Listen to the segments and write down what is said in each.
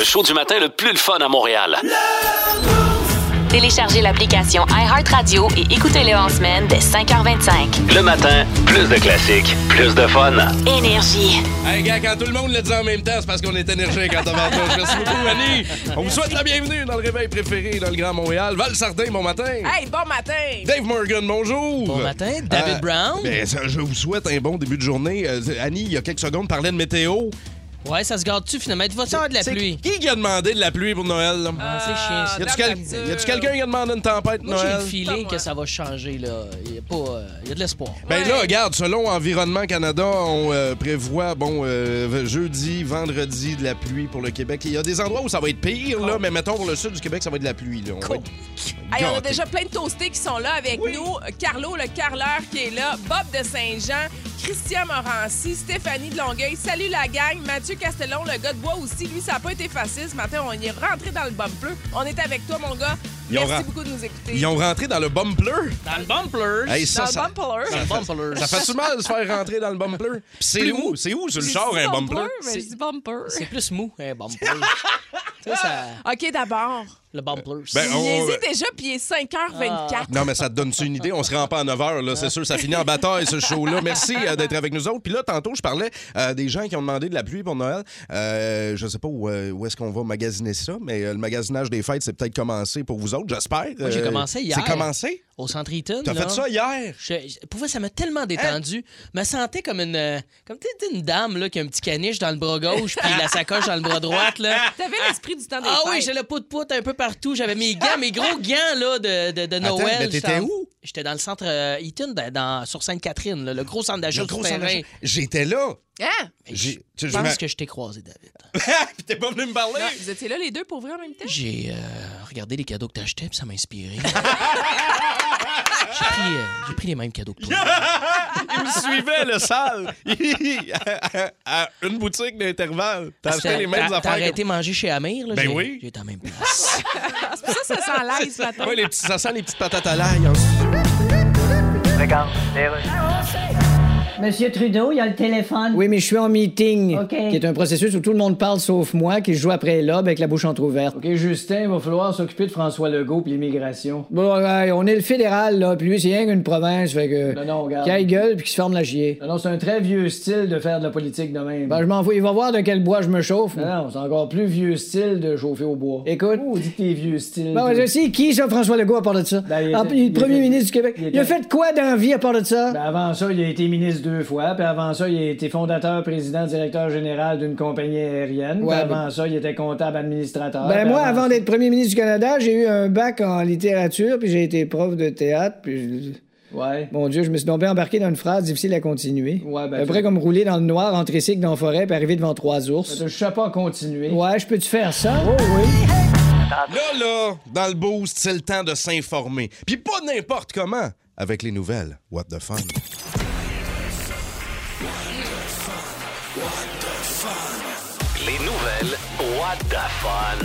Le show du matin le plus le fun à Montréal. Téléchargez l'application iHeartRadio et écoutez-le en semaine dès 5h25. Le matin, plus de classiques, plus de fun. Énergie. Hey, gars, quand tout le monde le dit en même temps, c'est parce qu'on est énergique quand on va Merci beaucoup, Annie. On vous souhaite la bienvenue dans le réveil préféré dans le Grand Montréal. Val Sardin, bon matin. Hey, bon matin! Dave Morgan, bonjour. Bon matin, David Euh, Brown. ben, ça, je vous souhaite un bon début de journée. Euh, Annie, il y a quelques secondes, parlait de météo. Ouais, ça se garde-tu finalement? Il va avoir de la C'est pluie? Qui qui a demandé de la pluie pour Noël? là? Ah, c'est chiant, ça. Y a-tu quel- nature. y a-tu quelqu'un qui a demandé une tempête Moi, j'ai Noël? le feeling que ça va changer, là. Il y a, pas, euh, il y a de l'espoir. Ben Ouais. là, regarde, selon Environnement Canada, on euh, prévoit, bon, euh, jeudi, vendredi, de la pluie pour le Québec. Il y a des endroits où ça va être pire, là, mais mettons pour le sud du Québec, ça va être de la pluie. Là. On va être Hey, on a déjà plein de toastés qui sont là avec nous. Carlo, le carleur qui est là. Bob de Saint-Jean. Christian Morancy. Stéphanie de Longueuil. Salut la gang. Mathieu Castellon, le gars de bois aussi. Lui, ça n'a pas été facile. Ce matin, on y est rentré dans le bumper. On est avec toi, mon gars. Ils Merci beaucoup de nous écouter. Ils ont rentré dans le bumper. Dans le bumper. Hey, ça, dans ça, le bumper. Dans le bumper. ça fait du mal de se faire rentrer dans le bumper. C'est où? mou. C'est où sur le char un bumper? mais je dis bumper. C'est plus mou, un bumper. ça... OK, d'abord. Le bumper. Ben, Il on- hésite déjà, puis il est 5h24. Non, mais ça te donne-tu une idée? On se rend pas à 9 h, là. C'est sûr, ça finit en bataille, ce show-là. Merci euh, d'être avec nous autres. Puis là, tantôt, je parlais euh, des gens qui ont demandé de la pluie pour Noël. Euh, je sais pas où, euh, où est-ce qu'on va magasiner ça, mais euh, le magasinage des fêtes, c'est peut-être commencé pour vous autres, j'espère. Moi, j'ai Euh, commencé hier. C'est commencé? Au centre Eaton. T'as là. fait ça hier? Je, je- pour vrai, ça m'a tellement détendu. Je me sentais comme une, euh, comme tu sais, une dame là, qui a un petit caniche dans le bras gauche puis la sacoche dans le bras droite. Là. T'avais l'esprit du temps des Ah oui, fêtes. j'ai le pout-pout un peu partout. J'avais mes gants, mes gros gants là, de, de, de Attends, Noël. mais t'étais où? J'étais dans le centre euh, Eaton, dans, dans- sur Sainte-Catherine, là, le gros centre d'achat Le gros. J'étais là. Hein? J'ai- tu sais, Je pense que je t'ai croisé, David. Puis t'es pas venu me parler? Non, vous étiez là les deux pour vrai en même temps? J'ai euh, regardé les cadeaux que t'achetais, puis ça m'a inspiré. j'ai pris, euh, j'ai pris les mêmes cadeaux que toi. Il me suivait, le sale. à, à une boutique d'intervalle. T'as acheté les mêmes affaires. T'as arrêté de manger chez Amir, là? Ben j'ai- oui. J'ai été à la même place. C'est pour ça que ça sent l'ail ce matin. Ouais, les petits, ça sent les petites patates à l'ail. en studio. Monsieur Trudeau, il y a le téléphone. Oui, mais je suis en meeting, OK. qui est un processus où tout le monde parle sauf moi, qui joue après l'aube avec la bouche entrouverte. OK, Justin, il va falloir s'occuper de François Legault puis l'immigration. Bon, ouais, on est le fédéral, là, puis lui, c'est rien qu'une province, fait que... Non, non, regarde. Qu'il aille gueule puis qu'il se ferme la chier. Non, non, c'est un très vieux style de faire de la politique de même. Ben, je m'en fous, il va voir de quel bois je me chauffe. non, non, c'est encore plus vieux style de chauffer au bois. Écoute. Oh, dit que t'es vieux style. Ben, toi. je sais, qui ça, François Legault, à part de ça? Ben, il Ah, était- il premier était- ministre du Québec. il Il, a fait quoi dans la vie à part de ça? Ben, avant ça, il a été ministre deux fois, puis avant ça, il a été fondateur, président, directeur général d'une compagnie aérienne. Ouais, puis avant ça, il était comptable administrateur. Ben, moi, avant ça- d'être premier ministre du Canada, j'ai eu un bac en littérature, puis j'ai été prof de théâtre, puis... Ouais. Mon Dieu, je me suis tombé embarqué dans une phrase difficile à continuer. Ouais, ben, À peu tu- près comme rouler dans le noir en tricycle dans la forêt puis arriver devant trois ours. Ben, Je sais pas continuer. Ouais, je peux-tu faire ça? Oh oui. Là, là, dans le boost, c'est le temps de s'informer. Puis pas n'importe comment. Avec les nouvelles. What the fun? Les nouvelles What the Fun.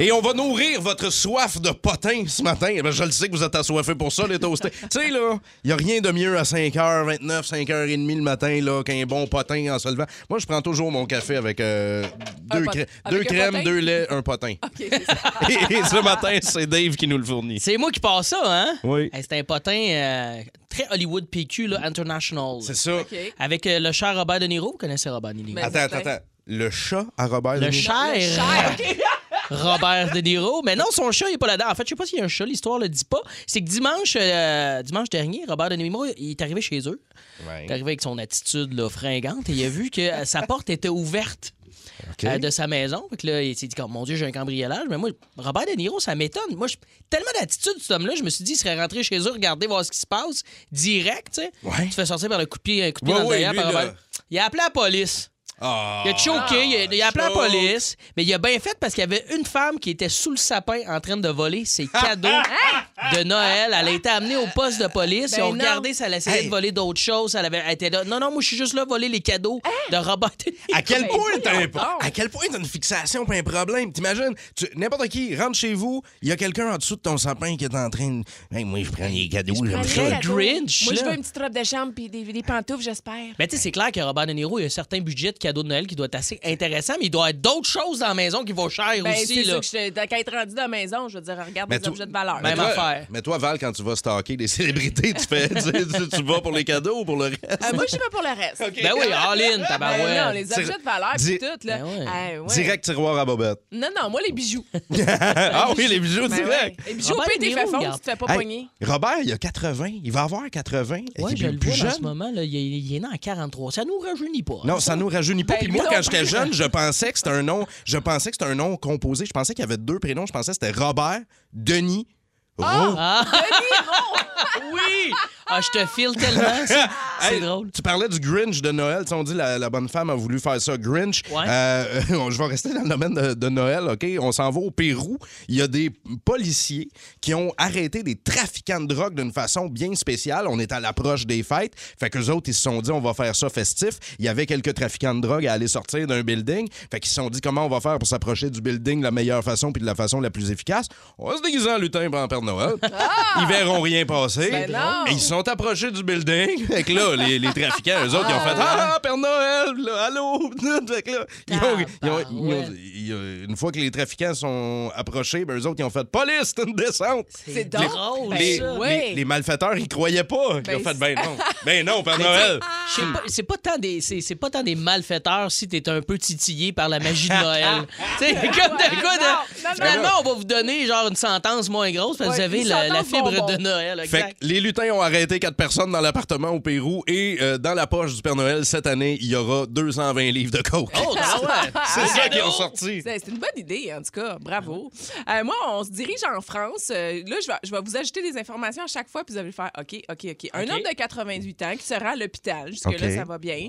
Et on va nourrir votre soif de potin ce matin. Eh ben, je le sais que vous êtes assoiffés pour ça, les toastés. tu sais, là, il n'y a rien de mieux à 5h29, 5h30 le matin là, qu'un bon potin en se levant. Moi, je prends toujours mon café avec euh, deux, pot- crè- avec deux crèmes, potin? deux laits, un potin. C'est ça. et, et ce matin, c'est Dave qui nous le fournit. C'est moi qui passe ça, hein? Oui. Hey, c'est un potin euh, très Hollywood PQ, là, international. C'est ça. Avec euh, le cher Robert De Niro. Vous connaissez Robert De Niro? Mais- Attends, attends, attends. Le chat à Robert Le De Niro? cher, Le cher, OK. Robert De Niro. Mais non, son chat, il est pas là-dedans. En fait, je sais pas s'il y a un chat, l'histoire le dit pas. C'est que dimanche, euh, dimanche dernier, Robert De Niro, il est arrivé chez eux. Ouais. Il est arrivé avec son attitude là, fringante et il a vu que euh, sa porte était ouverte. Euh, de sa maison. Fait que là, il s'est dit, comme, mon Dieu, j'ai un cambriolage. Mais moi, Robert De Niro, ça m'étonne. Moi, tellement d'attitude, cet homme-là, je me suis dit, il serait rentré chez eux, regarder, voir ce qui se passe, direct, tu sais. Ouais. Tu fais sortir par le coup de pied, un coup de pied Ouais, dans le derrière par Robert. Il a appelé la police. Ah. Il a choqué, il a, il a appelé la police, mais il a bien fait parce qu'il y avait une femme qui était sous le sapin en train de voler ses cadeaux de Noël. Elle a été amenée au poste de police. Ben Ils ont non. regardé si elle essayait Hey. de voler d'autres choses. Elle, avait, elle était là. Non, non, moi, je suis juste là voler les cadeaux de Robert De Niro. À quel Ben, point t'as un, à quel point t'as une fixation pas un problème? T'imagines, n'importe qui rentre chez vous, il y a quelqu'un en dessous de ton sapin qui est en train de. Hey, moi, je prends les cadeaux, j'aime ça. Le Grinch, Moi, je veux une petite robe de chambre puis des, des pantoufles, j'espère. Ben, tu sais, c'est clair que Robert De Niro, il y a un certain budget de cadeaux de Noël qui doit être assez intéressant, mais il doit être d'autres choses dans la maison qui vont cher Ben, aussi. c'est Là. sûr que je, être rendu dans la maison, je veux dire, regarde Mais toi- objets de valeur. Même toi, affaire. Mais toi, Val, quand tu vas stalker des célébrités, tu fais. tu, tu- tu vas pour les cadeaux ou pour le reste? Euh, moi, je suis pas pour le reste. Ben oui, all-in, Ben tabarouette. non, les objets de valeur Di- pis tout, là. Ben ouais. Ah, ouais. Direct tiroir à bobette. Non, non, moi, les bijoux. ah oui, les bijoux Ben direct. ouais. Les bijoux, Robert au pire, De t'es Niro, fait fondre regarde? si tu te fais pas Hey, pogner. Robert, il a 80. Il va avoir 80. Ouais, il je le plus vois jeune. en ce moment. Là, il, est, il est né en 43. Ça nous rajeunit pas. Non, ça? nous rajeunit pas. Ben, Puis moi, non quand j'étais jeune, je pensais que c'était un nom. Je pensais que c'était un nom composé. Je pensais qu'il y avait deux prénoms. Je pensais que c'était Robert, Denis, Ro. Ah! oui! Ah, je te file tellement, ça. C'est Hey, drôle. Tu parlais du Grinch de Noël. Tu sais, on dit la, la bonne femme a voulu faire ça, Grinch. Ouais. Euh, je vais rester dans le domaine de, de Noël, OK? On s'en va au Pérou. Il y a des policiers qui ont arrêté des trafiquants de drogue d'une façon bien spéciale. On est à l'approche des fêtes. Fait que les autres, ils se sont dit, on va faire ça festif. Il y avait quelques trafiquants de drogue à aller sortir d'un building. Fait qu'ils se sont dit, comment on va faire pour s'approcher du building de la meilleure façon puis de la façon la plus efficace? On va se déguiser en lutin pour en Père Noël. Ils verront rien passer. Ben non. Et ils sont approchés du building. Fait que là, les, les trafiquants, eux autres, ils ont fait Ah, Père Noël, là, allô? Fait que là, ils ont- ils ont- ils ont- ils ont- une fois que les trafiquants sont approchés, ben, eux autres, ils ont fait Police, c'est une descente. C'est drôle, drôle. Ben, Les, les- les malfaiteurs, ils croyaient pas. Ils Ben, ont fait Ben non. Ben non, Père Noël. C'est pas, tant des, c'est, c'est pas tant des malfaiteurs si t'es un peu titillé par la magie de Noël. tu sais, comme de- non. finalement, on va vous donner genre une sentence moins grosse parce que vous avez la, fibre bonbon. de Noël. Fait que les lutins ont arrêté quatre personnes dans l'appartement au Pérou et euh, dans la poche du Père Noël, cette année, il y aura 220 livres de coke. Oh, ah ouais. c'est ça qu'ils ont sorti. C'est une bonne idée, en tout cas. Bravo. Euh, moi, on se dirige en France. Euh, là, je vais, je vais vous ajouter des informations à chaque fois, puis vous allez faire OK, OK, OK. Un OK. homme de 88 ans qui sera à l'hôpital. Jusque-là, OK. ça va bien.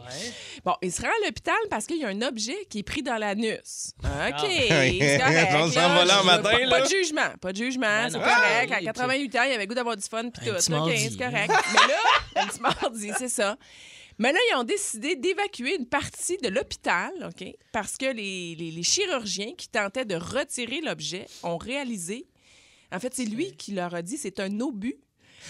Bon, il sera à l'hôpital parce qu'il y a un objet qui est pris dans l'anus. OK. Ah. correct, On s'en va là matin, pas, là. pas de jugement. Pas de jugement. Ben c'est correct. Ah, à oui, 88 ans, il avait goût d'avoir du fun, puis tout. OK, c'est correct. Mais là, un petit mardi, c'est ça. Mais là, ils ont décidé d'évacuer une partie de l'hôpital, OK? Parce que les, les- les chirurgiens qui tentaient de retirer l'objet ont réalisé. En fait, c'est lui qui leur a dit c'est un obus.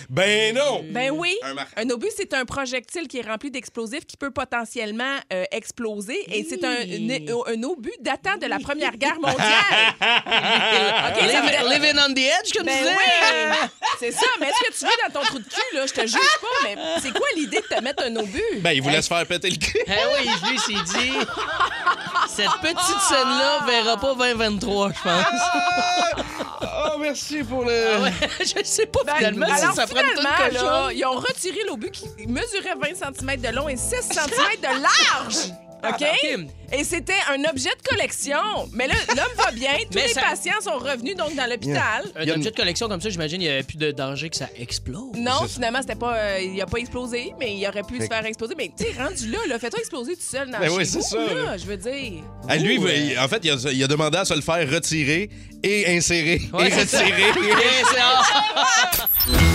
Ben non! Ben oui, Un obus, c'est un projectile qui est rempli d'explosifs qui peut potentiellement euh, exploser. Et c'est un, un, un obus datant de la Première Guerre mondiale. Living, on the edge, comme ben tu disais. oui! C'est ça. Mais est-ce que tu vis dans ton trou de cul, là? Je te juge pas, mais c'est quoi l'idée de te mettre un obus? Ben, il voulait se faire péter le cul. Eh oui, lui s'est dit. Cette petite scène-là verra pas 2023, je pense. Merci pour le. Ah ouais, je sais pas Ben, finalement alors, si ça prend là, cochon. ils ont retiré l'obus qui mesurait 20 cm de long et 6 cm de large. OK? ok. Et c'était un objet de collection. Mais là, l'homme va bien. Tous Mais les ça- patients sont revenus donc dans l'hôpital. Un Il y a objet une- de collection comme ça, j'imagine, il n'y avait plus de danger que ça explose. Non, finalement, c'était pas. euh, il a pas explosé, mais il aurait pu se Fait- faire exploser. Mais tu sais, rendu là, là fais-toi exploser tout seul dans Ben chez oui, c'est vous, ça, là. Je veux dire. Ah, lui, Ouh, il- en fait, il a, il a demandé à se le faire retirer et insérer Ouais, et c'est ça. retirer. Ah,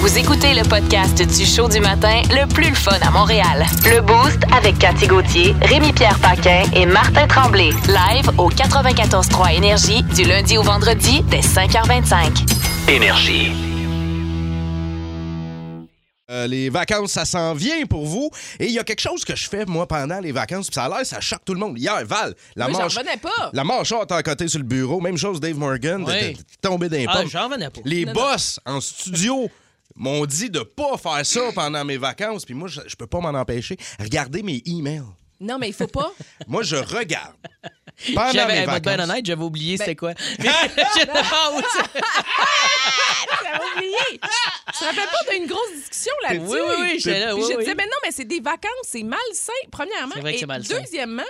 Vous écoutez le podcast du show du matin le plus le fun à Montréal. Le Boost avec Cathy Gauthier, Rémi-Pierre Paquin et Martin Tremblay. Live au 94.3 Énergie du lundi au vendredi dès 5h25. Énergie. Euh, les vacances, ça s'en vient pour vous. Et il y a quelque chose que je fais, moi, pendant les vacances, puis ça a l'air, ça choque tout le monde. Hier, Val, la j'en manche. revenais pas. La manchotte à côté sur le bureau. Même chose, Dave Morgan. Tombé dans les ah, pommes. j'en revenais pas. Les Non, boss en studio m'ont dit de pas faire ça pendant mes vacances. Puis moi, je, je peux pas m'en empêcher. Regardez mes emails. Non, mais il faut pas. Moi, je regarde. Pendant J'avais, mes moi, ben vacances. honnête, j'avais oublié Ben- c'était quoi. Mais- J'avais oublié. Tu te rappelles pas d'une grosse discussion là-dessus? Oui, oui, oui, j'étais là, oui, je oui. disais, mais non, mais c'est des vacances, c'est malsain, premièrement. C'est vrai que Et c'est malsain. deuxièmement,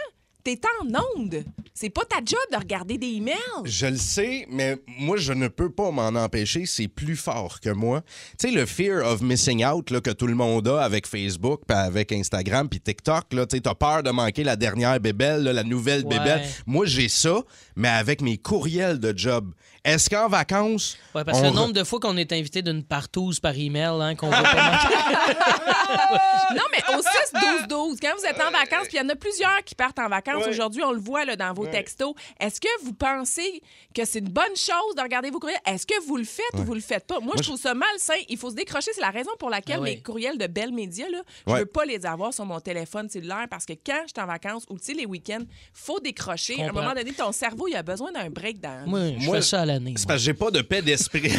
T'es en onde. C'est pas ta job de regarder des emails. Je le sais, mais moi, je ne peux pas m'en empêcher. C'est plus fort que moi. Tu sais, le fear of missing out là, que tout le monde a avec Facebook, puis avec Instagram, puis TikTok, là, tu as peur de manquer la dernière bébelle, là, la nouvelle Ouais. bébelle. Moi, j'ai ça, mais avec mes courriels de job. Est-ce qu'en vacances. Ouais, parce que on le re- nombre de fois qu'on est invité d'une partouze par email, hein, qu'on veut pas. Non, mais au 6-12-12, quand vous êtes en vacances, puis il y en a plusieurs qui partent en vacances. Ouais. Aujourd'hui, on le voit là, dans vos textos. Est-ce que vous pensez que c'est une bonne chose de regarder vos courriels? Est-ce que vous le faites ou vous le faites pas? Moi, je trouve ça malsain. Il faut se décrocher. C'est la raison pour laquelle Ah oui. mes courriels de Bell Media, là, je Ouais. veux pas les avoir sur mon téléphone cellulaire parce que quand je suis en vacances ou tu sais, les week-ends, faut décrocher. À un moment donné, ton cerveau, il a besoin d'un break dans Moi, je Moi, fais ça à l'année. C'est parce que j'ai pas de paix d'esprit.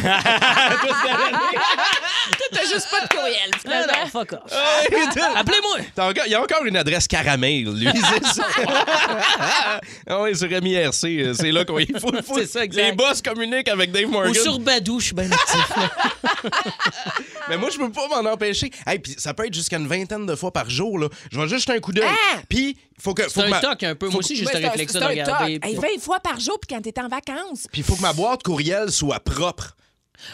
T'as juste pas de courriel, finalement. non, fuck off. Appelez-moi! Il y a encore une adresse caramel, lui, c'est ça. ah oui, sur Rémi RC, euh, c'est là qu'on il faut. faut- C'est ça, exact. Les boss communiquent avec Dave Morgan. Ou sur Badou, je suis bien actif. Mais moi, je peux pas m'en empêcher. Hey, puis ça peut être jusqu'à une vingtaine de fois par jour. Là. Je vais juste un coup d'œil. Ah! Puis, faut que. Faut C'est que un ma... toc un peu. Moi aussi, c'est un- réflexe-là c'est de regarder. toc. Hey, 20 fois par jour, puis quand t'es en vacances. Puis, il faut que ma boîte courriel soit propre.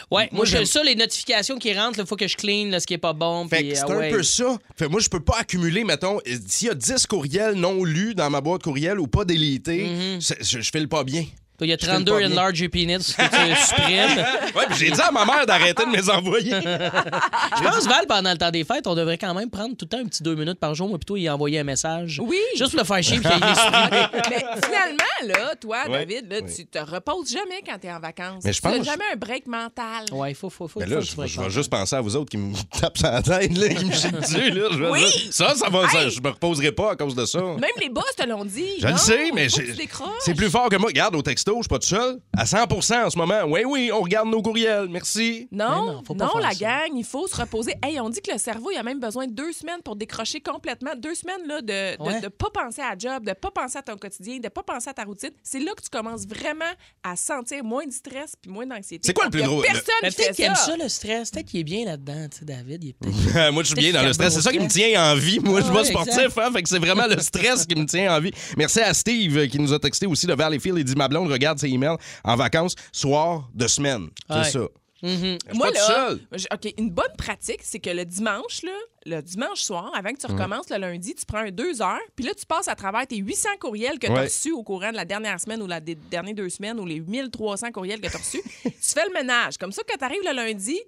Ouais, moi, Moi, j'ai j'aime- ça, les notifications qui rentrent, il faut que je clean là, ce qui est pas bon. Fait c'est ah un peu ça. Fait que moi, je peux pas accumuler, mettons, euh, s'il y a 10 courriels non lus dans ma boîte courriel ou pas délités, Mm-hmm. c'est- je, je file pas bien. Il y a Je file 32 pas bien. enlarge your peanuts que tu supprimes. Ouais, puis j'ai dit à ma mère d'arrêter de me les envoyer. Je pense, Val, pendant le temps des fêtes, on devrait quand même prendre tout le temps un petit deux minutes par jour, moi, plutôt y envoyer un message. Oui. Juste pour le faire chier, puis supprime. Mais finalement, là, toi, Ouais. David, là, Oui. tu te reposes jamais quand t'es en vacances. Mais je tu n'as pense- jamais un break mental. Ouais, il faut, faut, faut. Mais faut là, que je, tu vais- je vais répondes. juste penser à vous autres qui me tapent sur la tête, là, qui me chient dessus. Là, je vais Oui. dire, ça, ça va. ça, Hey. je me reposerai pas à cause de ça. Même les boss te l'ont dit. Je le Non, sais, mais faut que j'ai- tu décroches. c'est plus fort que moi. Regarde, au texto, je suis pas tout seul. À 100 en ce moment. Oui, oui, on regarde nos courriels. Merci. Non, non, non, faut pas faire la ça. gang, il faut se reposer. Hey, on dit que le cerveau, il a même besoin de deux semaines pour décrocher complètement. Deux semaines là, de ne Ouais. de, pas penser à la job, de pas penser à ton quotidien, de pas penser à ta routine. C'est là que tu commences vraiment à sentir moins de stress puis moins d'anxiété. C'est quoi le plus drôle? Personne fait peut-être qu'il aime ça. le stress. Peut-être qu'il est bien là-dedans, tu sais, David. Il est peut-être. moi, je suis bien dans le stress. C'est ça qui me tient en vie. Moi, je suis pas sportif, hein, fait que c'est vraiment le stress qui me tient en vie. Merci à Steve qui nous a texté aussi de Valleyfield. Il dit Ma blonde regarde ses emails en vacances, soir de semaine. C'est Ouais. ça. Mhm. Je Moi, là, OK, une bonne pratique, c'est que le dimanche, là, le dimanche soir, avant que tu recommences le lundi, tu prends un deux heures, puis là, tu passes à travers tes 800 courriels que tu as Ouais. reçus au courant de la dernière semaine ou la des dernières deux semaines ou les 1300 courriels que tu as reçus. tu fais le ménage. Comme ça, quand tu arrives le lundi,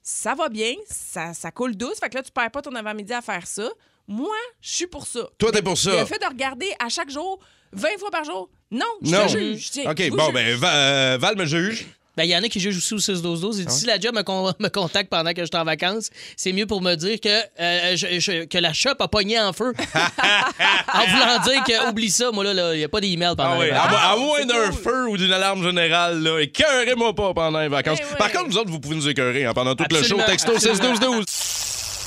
ça va bien, ça, ça coule douce, fait que là, tu perds pas ton avant-midi à faire ça. Moi, je suis pour ça. Toi, t'es pour ça. Le fait de regarder à chaque jour, 20 fois par jour, non, je Non. te juge. Tiens, OK, vous bon, juge. ben, Va- euh, Val me juge. Ben, il y en a qui jugent aussi au 6-12-12. Il dit, si la job me, con- me contacte pendant que je suis en vacances, c'est mieux pour me dire que, euh, je- je- que la shop a pogné en feu. en voulant dire que, oublie ça, moi, là, il n'y a pas d'email pendant Ah les à, vacances. mo- à c'est moins d'un feu ou d'une alarme générale, là, écœurez-moi pas pendant les vacances. Eh oui. Par contre, vous autres, vous pouvez nous écœurer hein, pendant tout Absolument, le show. Texto absolument. 6-12-12.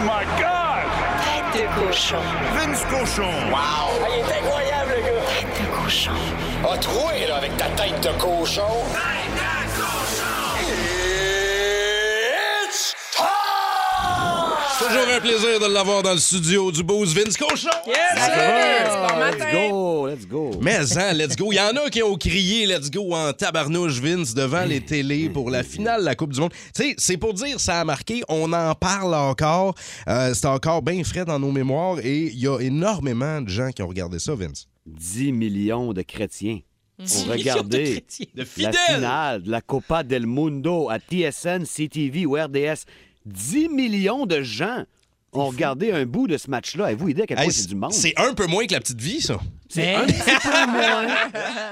Tête de cochon. Vince Cochon. Wow! il est incroyable, le gars! Tête de cochon. A troué, là, avec ta tête de cochon. Toujours un plaisir de l'avoir dans le studio du Boost Vince Cochon. Salut, bon matin. go, let's go. Mais hein, let's go. Il y en a qui ont crié let's go en tabarnouche Vince devant les télés pour la finale de la Coupe du Monde. Tu sais, c'est pour dire ça a marqué, on en parle encore. Euh, c'est encore bien frais dans nos mémoires et il y a énormément de gens qui ont regardé ça, Vince. 10 millions de chrétiens ont De regardé. De la finale de la Copa del Mundo à TSN, CTV ou RDS. 10 millions de gens ont regardé un bout de ce match-là. Avez-vous idée à quel point Hey, c'est du monde? c'est un peu moins que la petite vie, ça. Mais un petit peu moins.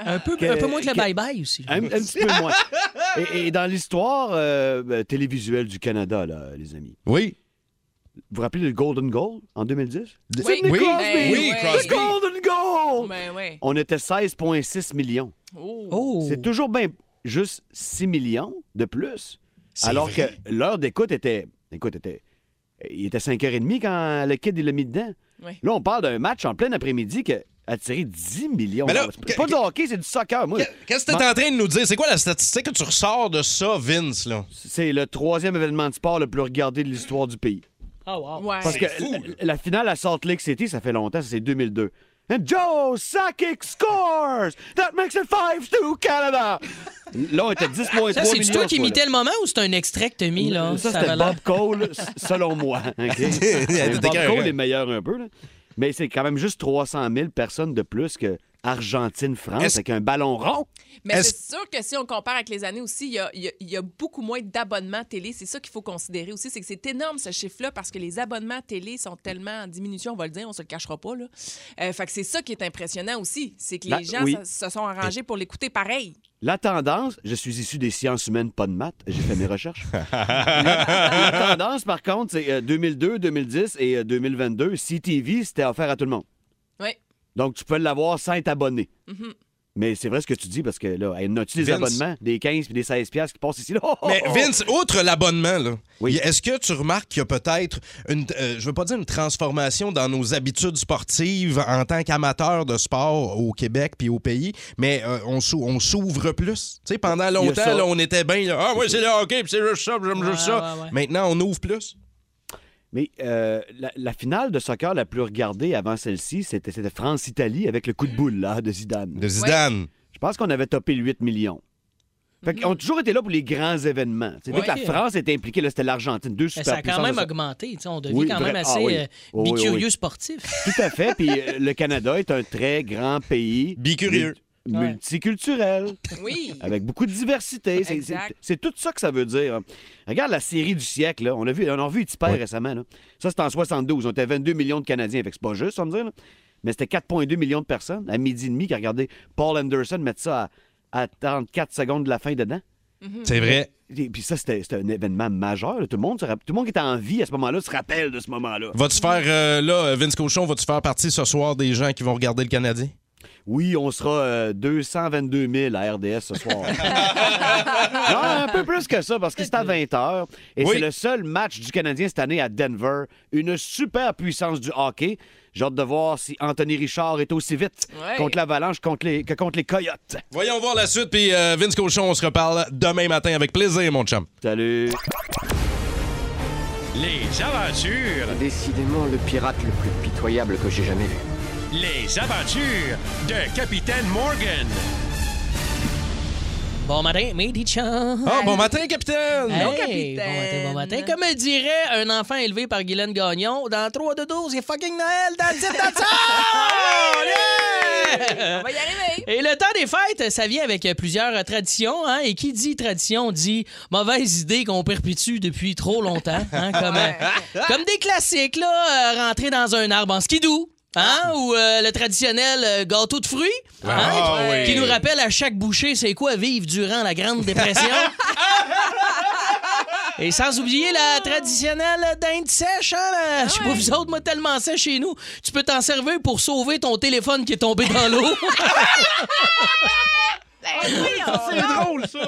un, peu, Que- un peu moins que le bye-bye aussi. Un, un petit peu moins. Et, et dans l'histoire euh, euh, télévisuelle du Canada, là, les amis, Oui. vous vous rappelez le Golden Goal en 2010? Oui. Sidney Oui. Crosby! Ben oui, oui. Crosby. The Golden Goal! Ouais. on était 16,6 millions. Oh. C'est toujours bien juste 6 millions de plus. Alors vrai. que l'heure d'écoute était. Écoute, était. Il était 5h30 quand le kid il l'a mis dedans. Oui. Là, on parle d'un match en plein après-midi qui a attiré 10 millions. Mais là, c'est pas du hockey, c'est du soccer. Moi, Qu'est-ce que tu es en train de nous dire? C'est quoi la statistique que tu ressors de ça, Vince? Là? c'est le troisième événement de sport le plus regardé de l'histoire du pays. Ah, wow. Ouais. Parce que la, la finale à Salt Lake City, ça fait longtemps, c'est 2002. And Joe Sakic scores! That makes it 5-2 Canada! Là, on était 10,3 millions. Ça, c'est-tu toi qui imitais le moment ou c'est un extrait que t'as mis, là? Ça, c'était Bob Cole, selon moi. Bob. Cole est meilleur un peu. Là. Mais c'est quand même juste 300 000 personnes de plus que Argentine-France avec un ballon rond. Mais c'est sûr que si on compare avec les années aussi, il y a, il y a- il y a beaucoup moins d'abonnements télé. C'est ça qu'il faut considérer aussi. C'est que c'est énorme ce chiffre-là parce que les abonnements télé sont tellement en diminution, on va le dire, on se le cachera pas. Là. Euh, fait que c'est ça qui est impressionnant aussi. C'est que les Ben, gens oui. se, se sont arrangés pour l'écouter pareil. La tendance, je suis issu des sciences humaines, pas de maths, j'ai fait mes recherches. la, la tendance, par contre, c'est euh, 2002, 2010 et euh, 2022, CTV, c'était offert à tout le monde. Oui. Donc, tu peux l'avoir sans être abonné. Mhm. Mais c'est vrai ce que tu dis, parce que là, hey, as-tu des Vince. abonnements, des 15 puis des 16 piastres qui passent ici? Là? Mais oh. Vince, outre l'abonnement, là, Oui. est-ce que tu remarques qu'il y a peut-être une, euh, je veux pas dire une transformation dans nos habitudes sportives en tant qu'amateur de sport au Québec puis au pays, mais euh, on s'ou- on s'ouvre plus? Tu sais, pendant longtemps, là, on était bien, là, ah, ouais, c'est le hockey, puis c'est juste ça, puis j'aime juste Ouais, ça. ouais, ouais. Maintenant, on ouvre plus. Mais euh, la, la finale de soccer la plus regardée avant celle-ci, c'était c'était France-Italie avec le coup de boule là, de Zidane. De Zidane. Je pense qu'on avait topé le 8 millions. Fait Mhm. qu'on a toujours été là pour les grands événements. Ouais. que la France était impliquée, là, c'était l'Argentine. Deux super ça a quand même augmenté. On devient Oui, quand même vrai- assez ah oui. euh, Oui, oui, bicurieux oui. sportif. Tout à fait. Puis euh, le Canada est un très grand pays. Bicurieux. Mul- Multiculturel. Oui. Avec beaucoup de diversité. C'est- tout ça que ça veut dire. hein. Regarde la série du siècle. Là. On a vu, on a vu Tipper récemment. là. Ça, c'était en 72. On était 22 millions de Canadiens. Fait c'est pas juste, on me dire. là. Mais c'était 4,2 millions de personnes à midi et demi qui regardaient Paul Anderson mettre ça à, à 34 secondes de la fin dedans. C'est vrai. Et puis ça, c'était un événement majeur. là. Tout, le monde tout le monde qui était en vie à ce moment-là se rappelle de ce moment-là. Vas-tu faire, euh, là, Vince Cochon, vas-tu faire partie ce soir des gens qui vont regarder le Canadien? Oui, on sera euh, 222 000 à RDS ce soir. non, un peu plus que ça, parce que c'est à 20 h. Et Oui. c'est le seul match du Canadien cette année à Denver. Une super puissance du hockey. J'ai hâte de voir si Anthony Richard est aussi vite Ouais. contre l'Avalanche contre les- que contre les Coyotes. Voyons voir la suite, puis euh, Vince Cochon, on se reparle demain matin avec plaisir, mon chum. Salut. Les aventures, Décidément le pirate le plus pitoyable que j'ai jamais vu. Les aventures de Capitaine Morgan. Bon matin, Mady Chan. Ah, bon matin, capitaine! Hey, capitaine. Bon matin, bon matin. Comme dirait un enfant élevé par Guylaine Gagnon, dans 3 de 12, c'est fucking Noël, it, that's all! Yeah! On va y arriver. Et le temps des fêtes, ça vient avec plusieurs traditions. Hein? Et qui dit tradition dit mauvaise idée qu'on perpétue depuis trop longtemps. hein, Comme, euh, comme des classiques, là, euh, rentrer dans un arbre en skidoo. Hein? Ou euh, le traditionnel euh, gâteau de fruits? hein, Ah, oui. Qui nous rappelle à chaque bouchée c'est quoi vivre durant la Grande Dépression? Et sans oublier la traditionnelle dinde sèche, hein? là. Je sais pas, vous autres, moi, tellement sèche chez nous. Tu peux t'en servir pour sauver ton téléphone qui est tombé dans l'eau. C'est drôle, ça!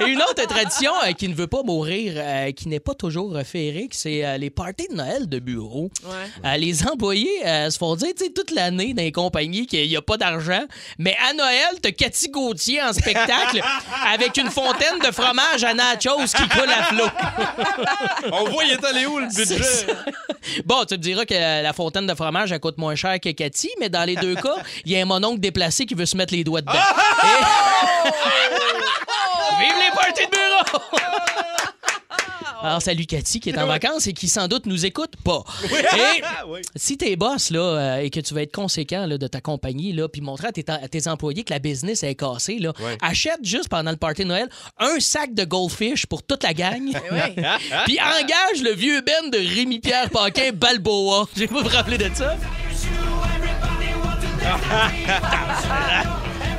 Et une autre tradition euh, qui ne veut pas mourir, euh, qui n'est pas toujours euh, féerique, c'est euh, les parties de Noël de bureau. Ouais. Euh, les employés euh, se font dire tu sais, toute l'année dans les compagnies qu'il n'y a pas d'argent. Mais à Noël, t'as Cathy Gauthier en spectacle avec une fontaine de fromage à nachos qui coule à flot. On voit, il est allé où, le budget? Bon, tu me diras que la fontaine de fromage, elle coûte moins cher que Cathy, mais dans les deux cas, il y a un mononcle déplacé qui veut se mettre les doigts dedans. Et- Vive les parties de bureau! Alors, salut Cathy qui est en vacances et qui sans doute nous écoute pas. Et si t'es boss là, euh, et que tu veux être conséquent là, de ta compagnie, là, puis montrer à tes, à tes employés que la business est cassée, là, Ouais. achète juste pendant le party de Noël un sac de goldfish pour toute la gang. Ouais. Puis engage le vieux Ben de Rémi-Pierre Paquin Balboa. J'ai pas vous rappeler de ça?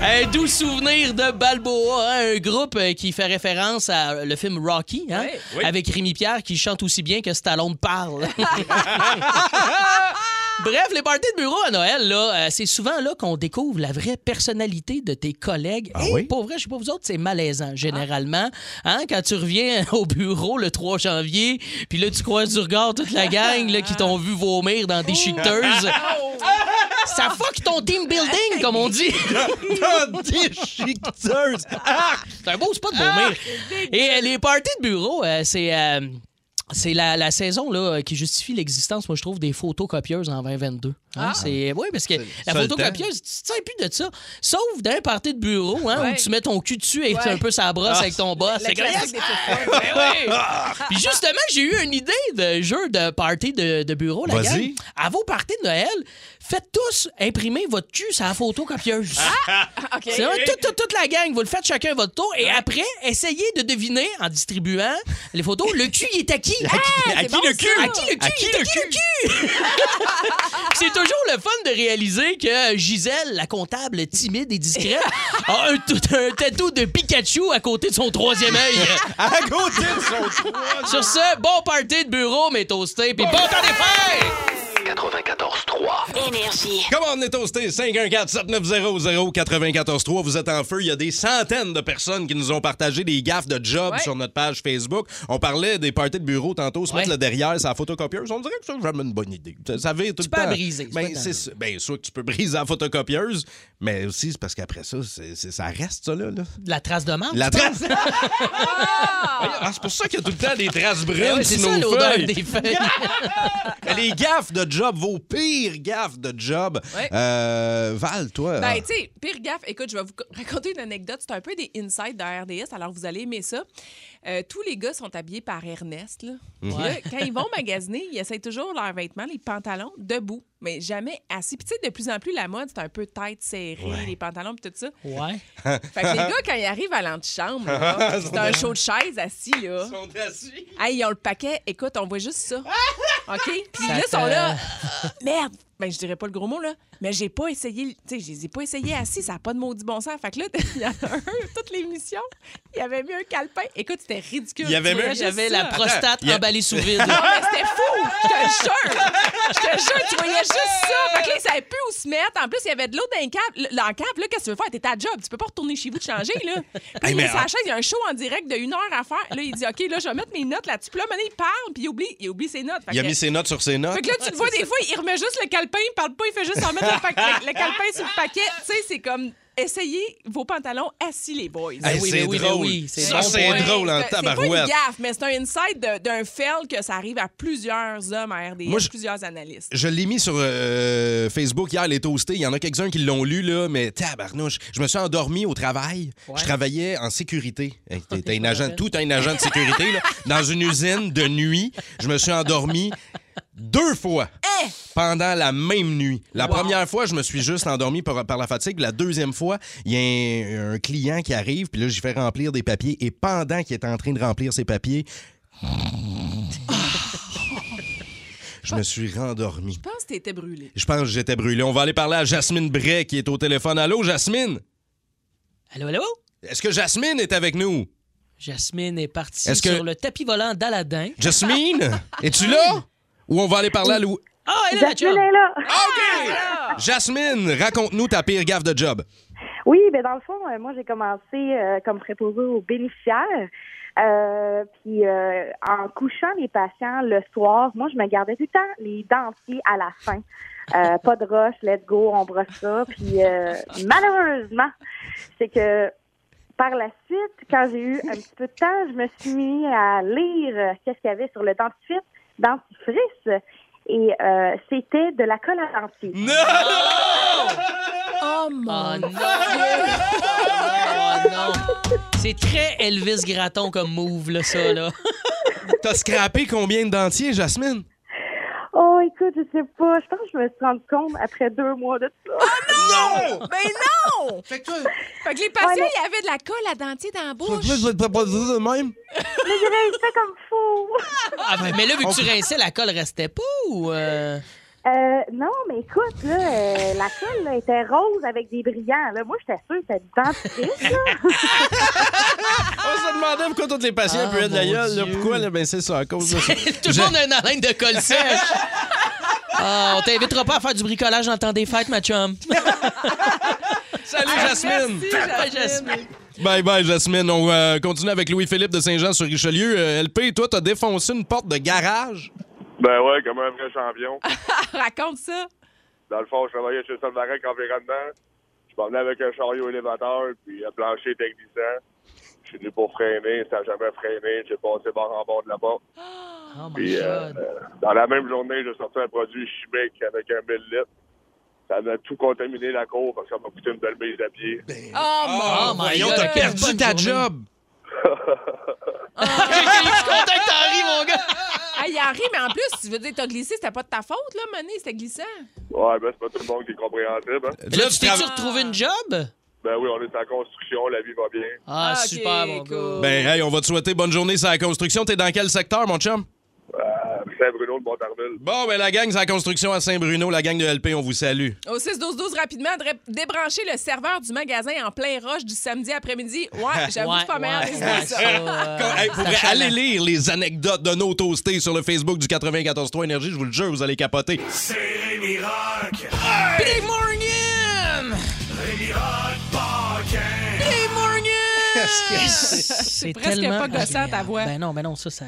Un doux souvenir de Balboa, un groupe euh, qui fait référence à le film Rocky, hein. Oui. avec Rémi Pierre qui chante aussi bien que Stallone parle. Bref, les parties de bureau à Noël, là, euh, c'est souvent là qu'on découvre la vraie personnalité de tes collègues. Ah Et oui? pour vrai, je sais pas vous autres, c'est malaisant généralement. Hein, quand tu reviens au bureau le 3 janvier, puis là, tu croises du regard toute la gang là, qui t'ont vu vomir dans des chiqueteuses. Ça fuck ton team building, comme on dit. Dans des chiqueteuses. C'est un beau spot de vomir. Et euh, les parties de bureau, euh, c'est. C'est la, la saison là, qui justifie l'existence, moi, je trouve, des photocopieuses en 2022. Hein, c'est, oui, parce que la photocopieuse, tu te sers plus de ça. Sauf d'un party de bureau hein, Ouais. où tu mets ton cul dessus et Ouais. un peu sa brosse Ah. avec ton boss. Le C'est comme. Puis justement, j'ai eu une idée de jeu de party de, de bureau, la gang. À vos parties de Noël, faites tous imprimer votre cul sur la photocopieuse. C'est vrai, toute, toute, toute la gang, vous le faites chacun à votre tour. Et après, essayez de deviner, en distribuant les photos, le cul, il est à qui? À qui bon, le cul? À qui le cul? À qui Il est le cul? C'est toujours le fun de réaliser que Gisèle, la comptable timide et discrète, a un, tout un tatou de Pikachu à côté de son troisième œil. À côté de son toit. Sur ce, bon party de bureau, mes toastés, puis bon temps des fêtes! 94.3. Énergie. Comment on est toasté? 514-7900-943. Vous êtes en feu. Il y a des centaines de personnes qui nous ont partagé des gaffes de job Ouais. sur notre page Facebook. On parlait des parties de bureau tantôt. Se Ouais. mettre le derrière, c'est la photocopieuse. On dirait que c'est jamais une bonne idée. Ça, ça vire tout Tu le peux temps. la briser, Ben, pas c'est ça. Ben, soit que tu peux briser la photocopieuse, mais aussi c'est parce qu'après ça, c'est, c'est- ça reste, ça, là. là. La trace de menthe? La trace. Ah, c'est pour ça qu'il y a tout le temps des traces brunes Ah ouais, c'est sur ça nos l'odeur feuilles. des feuilles. Les gaffes de job, vos pires gaffes de job. Ouais. Euh, Val, toi. Ben, ah, tu sais, pire gaffe, écoute, je vais vous co- raconter une anecdote. C'est un peu des insides de RDS, alors vous allez aimer ça. Euh, tous les gars sont habillés par Ernest. Là. Puis là, Ouais. quand ils vont magasiner, ils essayent toujours leurs vêtements, les pantalons, debout, mais jamais assis. Puis tu sais, de plus en plus, la mode, c'est un peu tête serrée, les pantalons, puis tout ça. Ouais. Fait que les gars, quand ils arrivent à l'antichambre, c'est un show de chaise assis, là. Hey, ils ont le paquet. Écoute, on voit juste ça. OK? Puis là, ils sont là. Merde! Ben, je dirais pas le gros mot, là. Mais j'ai pas essayé. Tu sais, je les ai pas essayés assis. Ça n'a pas de maudit bon sens. Fait que là, il y en a un, toute l'émission, il avait mis un calepin. Écoute, c'était ridicule. Il y avait Tu mis- voyais juste J'avais la prostate il y a- emballée sous vide. Non, mais c'était fou! Je te jure! Je te jure, tu voyais juste ça! Fait que là, ils savaient plus où se mettre. En plus, il y avait de l'eau dans le câble. Dans le câble, là, qu'est-ce que tu veux faire? T'es ta job. Tu peux pas retourner chez vous te changer, là. Puis Hey, il mais la chaise, il y a un show en direct de une heure à faire. Là, il dit, OK, là, je vais mettre mes notes là-dessus. Puis là, maintenant, il parle, puis il oublie, il oublie ses notes. Fait Il a que- mis ses notes sur ses notes. fait que là, tu le vois, des fois, il remet juste le calepin, il parle pas, il fait juste en mettre le, pa- le- le calepin sur le paquet. Tu sais, c'est comme essayez vos pantalons assis, les boys. Hey, Ben oui, c'est ben oui, ben drôle. oui, c'est ça, bon c'est point. drôle en C'est- C'est pas une gaffe, mais c'est un insight de- d'un fail que ça arrive à plusieurs hommes à RDS, Moi, je- plusieurs analystes. Je l'ai mis sur euh, Facebook hier, les toastés. Il y en a quelques-uns qui l'ont lu, là, mais tabarnouche. Je me suis endormi au travail. Ouais. Je travaillais en sécurité. T'es- un agent, tout un agent de sécurité, là, dans une usine de nuit. Je me suis endormi deux fois pendant la même nuit. La première fois, je me suis juste endormi par, par la fatigue. La deuxième fois, il y a un, un client qui arrive, puis là, j'ai fait remplir des papiers. Et pendant qu'il était en train de remplir ses papiers, je me suis rendormi. Je pense que t'étais brûlé. Je pense que j'étais brûlé. On va aller parler à Jasmine Bray qui est au téléphone. Allô, Jasmine? Allô, allô? Est-ce que Jasmine est avec nous? Jasmine est partie Est-ce que- sur le tapis volant d'Aladin. Jasmine? Es-tu là? Ou on va aller parler à Lou? Ah, elle est là, Jasmine chum. est là. OK! Jasmine, raconte-nous ta pire gaffe de job. Oui, ben dans le fond, euh, moi j'ai commencé euh, comme préposée aux bénéficiaires. Euh, puis euh, en couchant les patients le soir, moi je me gardais tout le temps les dentiers à la fin. Euh, pas de rush, let's go, on brosse ça. Puis euh, malheureusement, c'est que par la suite, quand j'ai eu un petit peu de temps, je me suis mis à lire qu'est-ce qu'il y avait sur le dentifrice, dentifrice, et euh, c'était de la colle à dentier. Oh mon Oh non! Oh non! C'est très Elvis Gratton comme move, là, ça, là. T'as scrappé combien de dentiers, Jasmine? Écoute, je sais pas. Je pense que je me suis rendu compte après deux mois de ça. Non! Ben non! Fait que Fait que les patients, Ouais, mais- il y avait de la colle à dentier dans la bouche. je vais te pas dire de même. Mais j'ai réussi comme fou. Ah, ben, mais là, vu que tu rinçais, la colle restait pas ou. euh? Euh, non, mais écoute, là, euh, la colle là, était rose avec des brillants. Là. Moi, j'étais sûre que c'était du dentifrice. là. On se demandait pourquoi tous les patients Ah, puaient de la gueule. là. Pourquoi? Là? Ben, c'est ça, à cause de ça. Tout le Je- monde a une haleine de colle sèche. Ah, on t'invitera pas à faire du bricolage dans le temps des fêtes, ma chum. Salut, Jasmine. Bye, Jasmine. Bye bye, Jasmine. On euh, continue avec Louis-Philippe de Saint-Jean sur Richelieu. Euh, LP, toi, t'as défoncé une porte de garage? Ben ouais, comme un vrai champion. Raconte ça. Dans le fond, je travaillais chez Solvarec Environnement. Je m'en venais avec un chariot élévateur, puis le plancher était glissant. Je suis venu pour freiner, ça n'a jamais freiné. J'ai passé bord en bord de la porte. Oh my Puis, euh, God. euh, dans la même journée, j'ai sorti un produit chimique avec un 1000 litres. Ça m'a tout contaminé la cour parce que ça m'a coûté une belle mise à pied. Oh, Oh, Voyons, God, t'as perdu ta journée. job. Je suis content que t'en ris, mon gars. Ah, il arrive, mais en plus, tu veux dire, t'as glissé, c'était pas de ta faute, là, Mané, c'était glissant. Ouais, ben c'est pas tout le monde qui est compréhensible. Hein? Là, tu t'es-tu retrouvé une job? Ben oui, on est en construction, la vie va bien. Ah, Ok, super, mon gars. Ben, hey, on va te souhaiter bonne journée sur la construction. T'es dans quel secteur, mon chum? Saint-Bruno de Montarville. Bon, ben, la gang, c'est la construction à Saint-Bruno. La gang de LP, on vous salue. Au 6-12-12, rapidement, débrancher le serveur du magasin en plein rush du samedi après-midi. Ouais, j'avoue, Ouais, c'est pas mal. ouais, ça. Hey, lire les anecdotes de nos toastés sur le Facebook du 94.3 Énergie. Je vous le jure, vous allez capoter. C'est Rock. Good C'est presque pas gossant, ta voix. Ben non, ben non, ça, ça,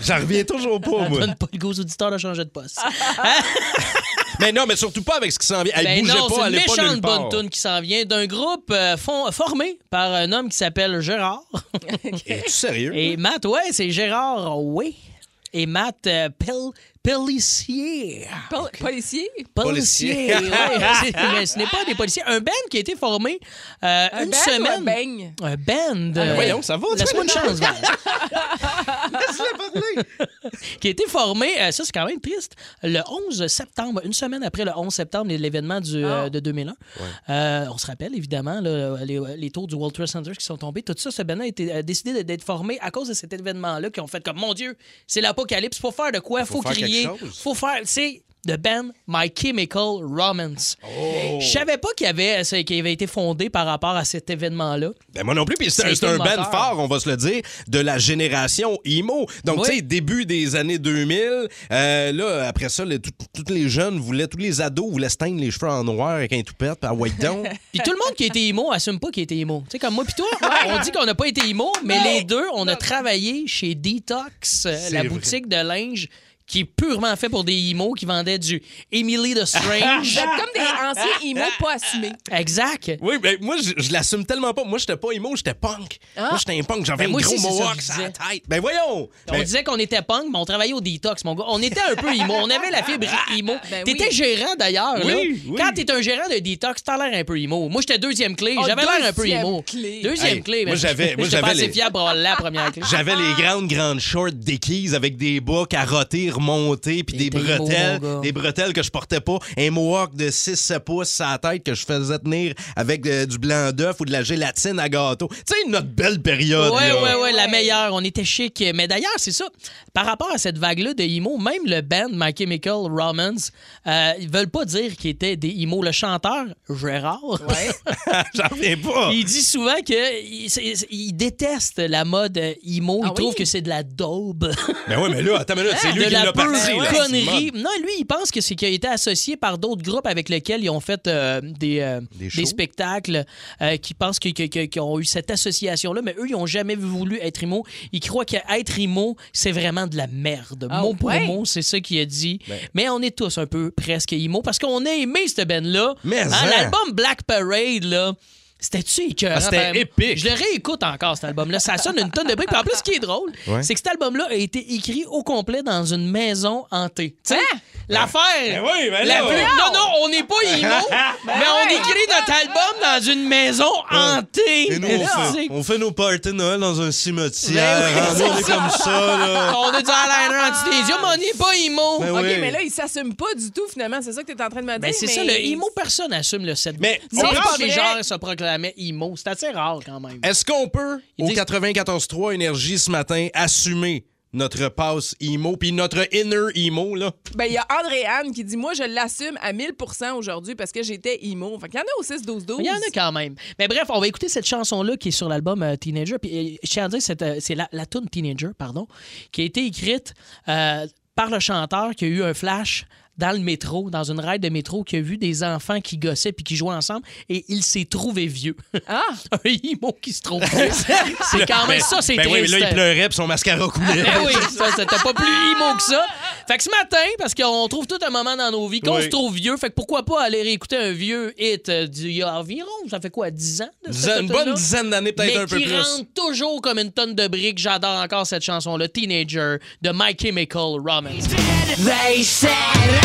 J'en reviens toujours pas, ça moi. donne pas le goût aux auditeurs de changer de poste. Mais non, mais surtout pas avec ce qui s'en vient. Hey, Ben bougez non, pas, c'est une allez pas méchante nulle part. bonne tune qui s'en vient d'un groupe euh, fon- formé par un homme qui s'appelle Gérard. Es-tu sérieux? Et Matt, ouais, c'est Gérard, oui. Et Matt euh, Pel- Pellissier. Pol- policier? Policier. Ouais, mais ce n'est pas des policiers. Un band qui a été formé euh, Un une band ou semaine. un beigne? Un band. Ben voyons, ça va, Laisse-moi une chance, Val. Laisse-le parler. qui a été formé, euh, ça c'est quand même triste, le 11 septembre, une semaine après le 11 septembre, l'événement du, euh, Ah. de 2001. Euh, on se rappelle évidemment là, les, les tours du World Trade Center qui sont tombés. Tout ça, ce band a été décidé d'être formé à cause de cet événement-là, qui ont fait comme, mon Dieu, c'est l'apocalypse, faut faire de quoi, faut, faire crier, chose. faut faire, c'est de band My Chemical Romance. Oh. Je savais pas qu'il avait, été fondé par rapport à cet événement-là. Ben moi non plus, puis c'est un, un band fort, on va se le dire, de la génération emo. Donc, Oui. tu sais, début des années 2000, euh, là, après ça, les- tous les jeunes voulaient, tous les ados voulaient se teindre les cheveux en noir avec un toupette, puis ah, ouais, donc. Puis tout le monde qui a été emo assume pas qu'il a été emo. Tu sais, comme moi puis toi, on dit qu'on n'a pas été emo, mais les deux, on a travaillé chez Detox, la vrai. boutique de linge qui est purement fait pour des emos qui vendaient du Emily the Vous Strange. êtes comme des anciens emo pas assumés. exact. Oui, ben moi, je, je l'assume tellement pas. Moi, j'étais pas emo, j'étais punk. Ah. Moi, j'étais un punk, j'avais Ben, un gros mohawk je sur la disais. tête. Ben voyons! On Ben, disait qu'on était punk, mais on travaillait au Detox, mon gars. On était un peu emo. On avait la fibre emo. Ben T'étais oui. gérant, d'ailleurs. Oui, là. oui. Quand t'es un gérant de Detox, t'as l'air un peu emo. Moi, j'étais deuxième clé. Oh, J'avais l'air un peu emo. clé. Deuxième Hey, clé. moi, mais j'avais- moi, j'avais assez les- fiable pour avoir la première clé. J'avais les grandes, grandes shorts déquises avec des bas carottés, remontés, puis des bretelles. Des bretelles que je portais pas. Un mohawk de 6 pouces sur la tête que je faisais tenir avec euh, du blanc d'œuf ou de la gélatine à gâteau. Tu sais, notre belle période. Ouais, là. ouais, ouais, la Ouais. meilleure. On était chic. Mais d'ailleurs, c'est ça. Par rapport à cette vague-là de emo, même le band My Chemical Romance, euh, ils veulent pas dire qu'ils étaient des emo. Le chanteur, Gérard, J'en reviens pas. il dit souvent qu'il il déteste la mode emo. Ah il trouve oui? que c'est de la daube. Ben oui, mais là, attends une minute, c'est lui de qui la là. Non, lui, il pense que c'est qu'il a été associé par d'autres groupes avec lesquels ils ont fait euh, des, euh, Des des, shows? spectacles, euh, qui pensent que- que- que- qu'ils ont eu cette association-là, mais eux, ils n'ont jamais voulu être emo. Ils croient qu'être emo, c'est vraiment de la merde. Ah mot pour ouais? mot, c'est ça qu'il a dit. Ben. Mais on est tous un peu presque emo parce qu'on a aimé cette band-là. Mais Hein, hein? L'album Black Parade, là. C'était-tu écœurant? Ah, c'était Ben, épique. Je le réécoute encore, cet album-là. Ça sonne une tonne de briques. Puis en plus, ce qui est drôle, Ouais. c'est que cet album-là a été écrit au complet dans une maison hantée. Tu sais, Hein? l'affaire. Ben oui, ben la là. plus- Non, non, on n'est pas emo, mais on écrit notre album dans une maison hantée. Et nous, on fait, sais, on fait nos parties de Noël dans un cimetière. Ben oui, c'est on est ça. comme ça, là. On a du eyeliner anti-tésium, mais on n'est pas emo. Ben OK, oui. mais là, il s'assume pas du tout, finalement. C'est ça que tu es en train de me dire. Ben, c'est ça, le emo, personne n'assume le 7 Mais C'est on pas prend- que les gens se C'est assez rare quand même. Est-ce qu'on peut, Ils au disent- 94.3 Énergie ce matin, assumer notre passe emo puis notre inner emo, là? Ben, il y a André-Anne qui dit Moi, je l'assume à 1000% aujourd'hui parce que j'étais emo. Fait qu'il y en a au 6-12-12. Il y en a quand même. Mais bref, on va écouter cette chanson-là qui est sur l'album euh, Teenager. Puis, euh, je tiens à dire, c'est, euh, c'est la, la tune Teenager, pardon, qui a été écrite euh, par le chanteur qui a eu un flash dans le métro, dans une ride de métro, qui a vu des enfants qui gossaient puis qui jouaient ensemble et il s'est trouvé vieux. Ah! un imo qui se trouve vieux. c'est quand même Ben- ça, c'est ben triste. oui, mais là, il pleurait puis son mascara coulait. Ben oui, ça, c'était pas plus imo que ça. Fait que ce matin, parce qu'on trouve tout un moment dans nos vies qu'on Oui. se trouve vieux, fait que pourquoi pas aller réécouter un vieux hit euh, d'il y a environ, ça fait quoi, 10 ans? de cette une bonne dizaine d'années, peut-être un peu qui plus. rentre toujours comme une tonne de briques. J'adore encore cette chanson-là, Teenager, de My Chemical Romance. They said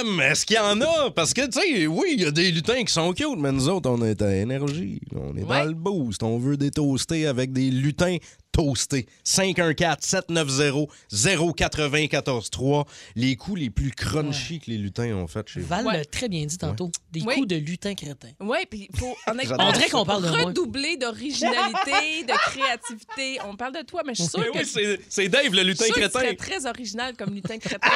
extrêmes, est-ce qu'il y en a? Parce que, tu sais, oui, il y a des lutins qui sont cute, mais nous autres, on est à énergie. On est dans le boost. On veut des toastés avec des lutins toastés. 514-790-094-3. Les coups les plus crunchy que les lutins ont fait chez vous. Val l'a très bien dit tantôt. Des Oui. coups de lutin crétin. Oui, puis il faut honnêtement On dirait qu'on parle de moi. redoubler d'originalité, de créativité. On parle de toi, mais je suis sûre Oui, que oui, c'est- c'est Dave, le lutin crétin. tu serais très original comme lutin crétin.